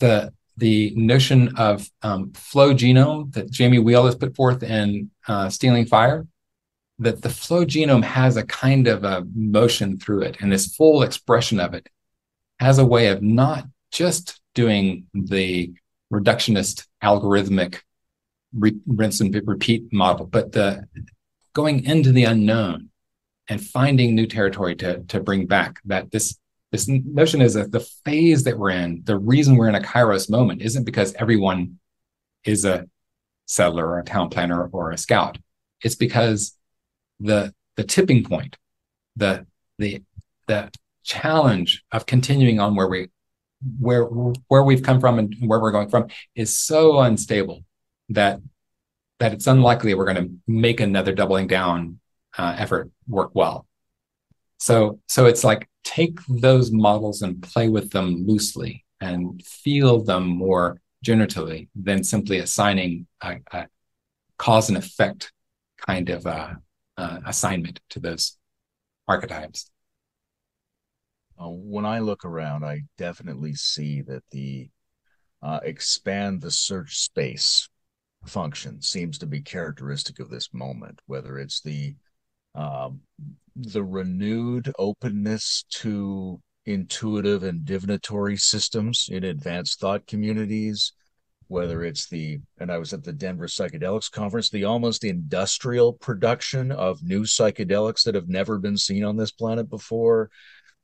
Speaker 2: the the notion of um, flow genome that Jamie Wheal has put forth in uh, Stealing Fire, that the flow genome has a kind of a motion through it, and this full expression of it has a way of not just doing the reductionist algorithmic re- rinse and repeat model, but the going into the unknown and finding new territory to to bring back that this this notion is that the phase that we're in, the reason we're in a Kairos moment isn't because everyone is a settler or a town planner or a scout. It's because the the tipping point, the the the challenge of continuing on where we where where we've come from and where we're going from is so unstable that that it's unlikely we're going to make another doubling down uh, effort work well. So so it's like take those models and play with them loosely and feel them more generatively than simply assigning a, a cause and effect kind of uh, uh, assignment to those archetypes.
Speaker 1: Uh, when I look around, I definitely see that the uh, expand the search space function seems to be characteristic of this moment, whether it's the um, the renewed openness to intuitive and divinatory systems in advanced thought communities, whether it's the, and I was at the Denver Psychedelics Conference, the almost industrial production of new psychedelics that have never been seen on this planet before,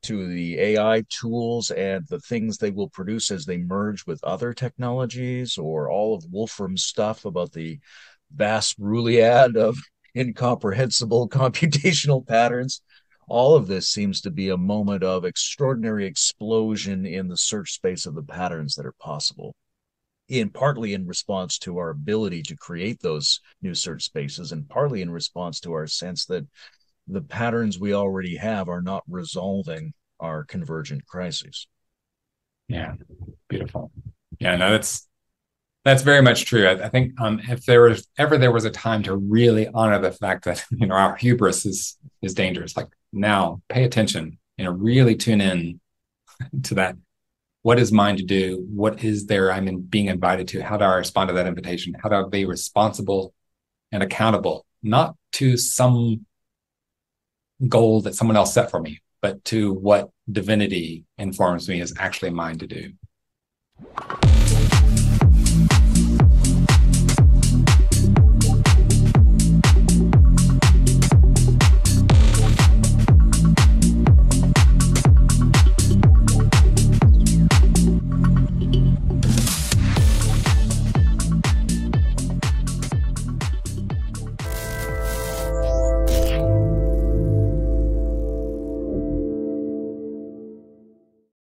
Speaker 1: to the AI tools and the things they will produce as they merge with other technologies, or all of Wolfram's stuff about the vast Ruliad of incomprehensible computational patterns. All of this seems to be a moment of extraordinary explosion in the search space of the patterns that are possible. In partly in response to our ability to create those new search spaces, and partly in response to our sense that the patterns we already have are not resolving our convergent crises.
Speaker 2: Yeah, beautiful. Yeah, no, that's that's very much true. I, I think um, if there was ever there was a time to really honor the fact that you know our hubris is is dangerous, like now, pay attention. You know, really tune in to that. What is mine to do? What is there I'm in being invited to? How do I respond to that invitation? How do I be responsible and accountable, not to some goal that someone else set for me, but to what divinity informs me is actually mine to do.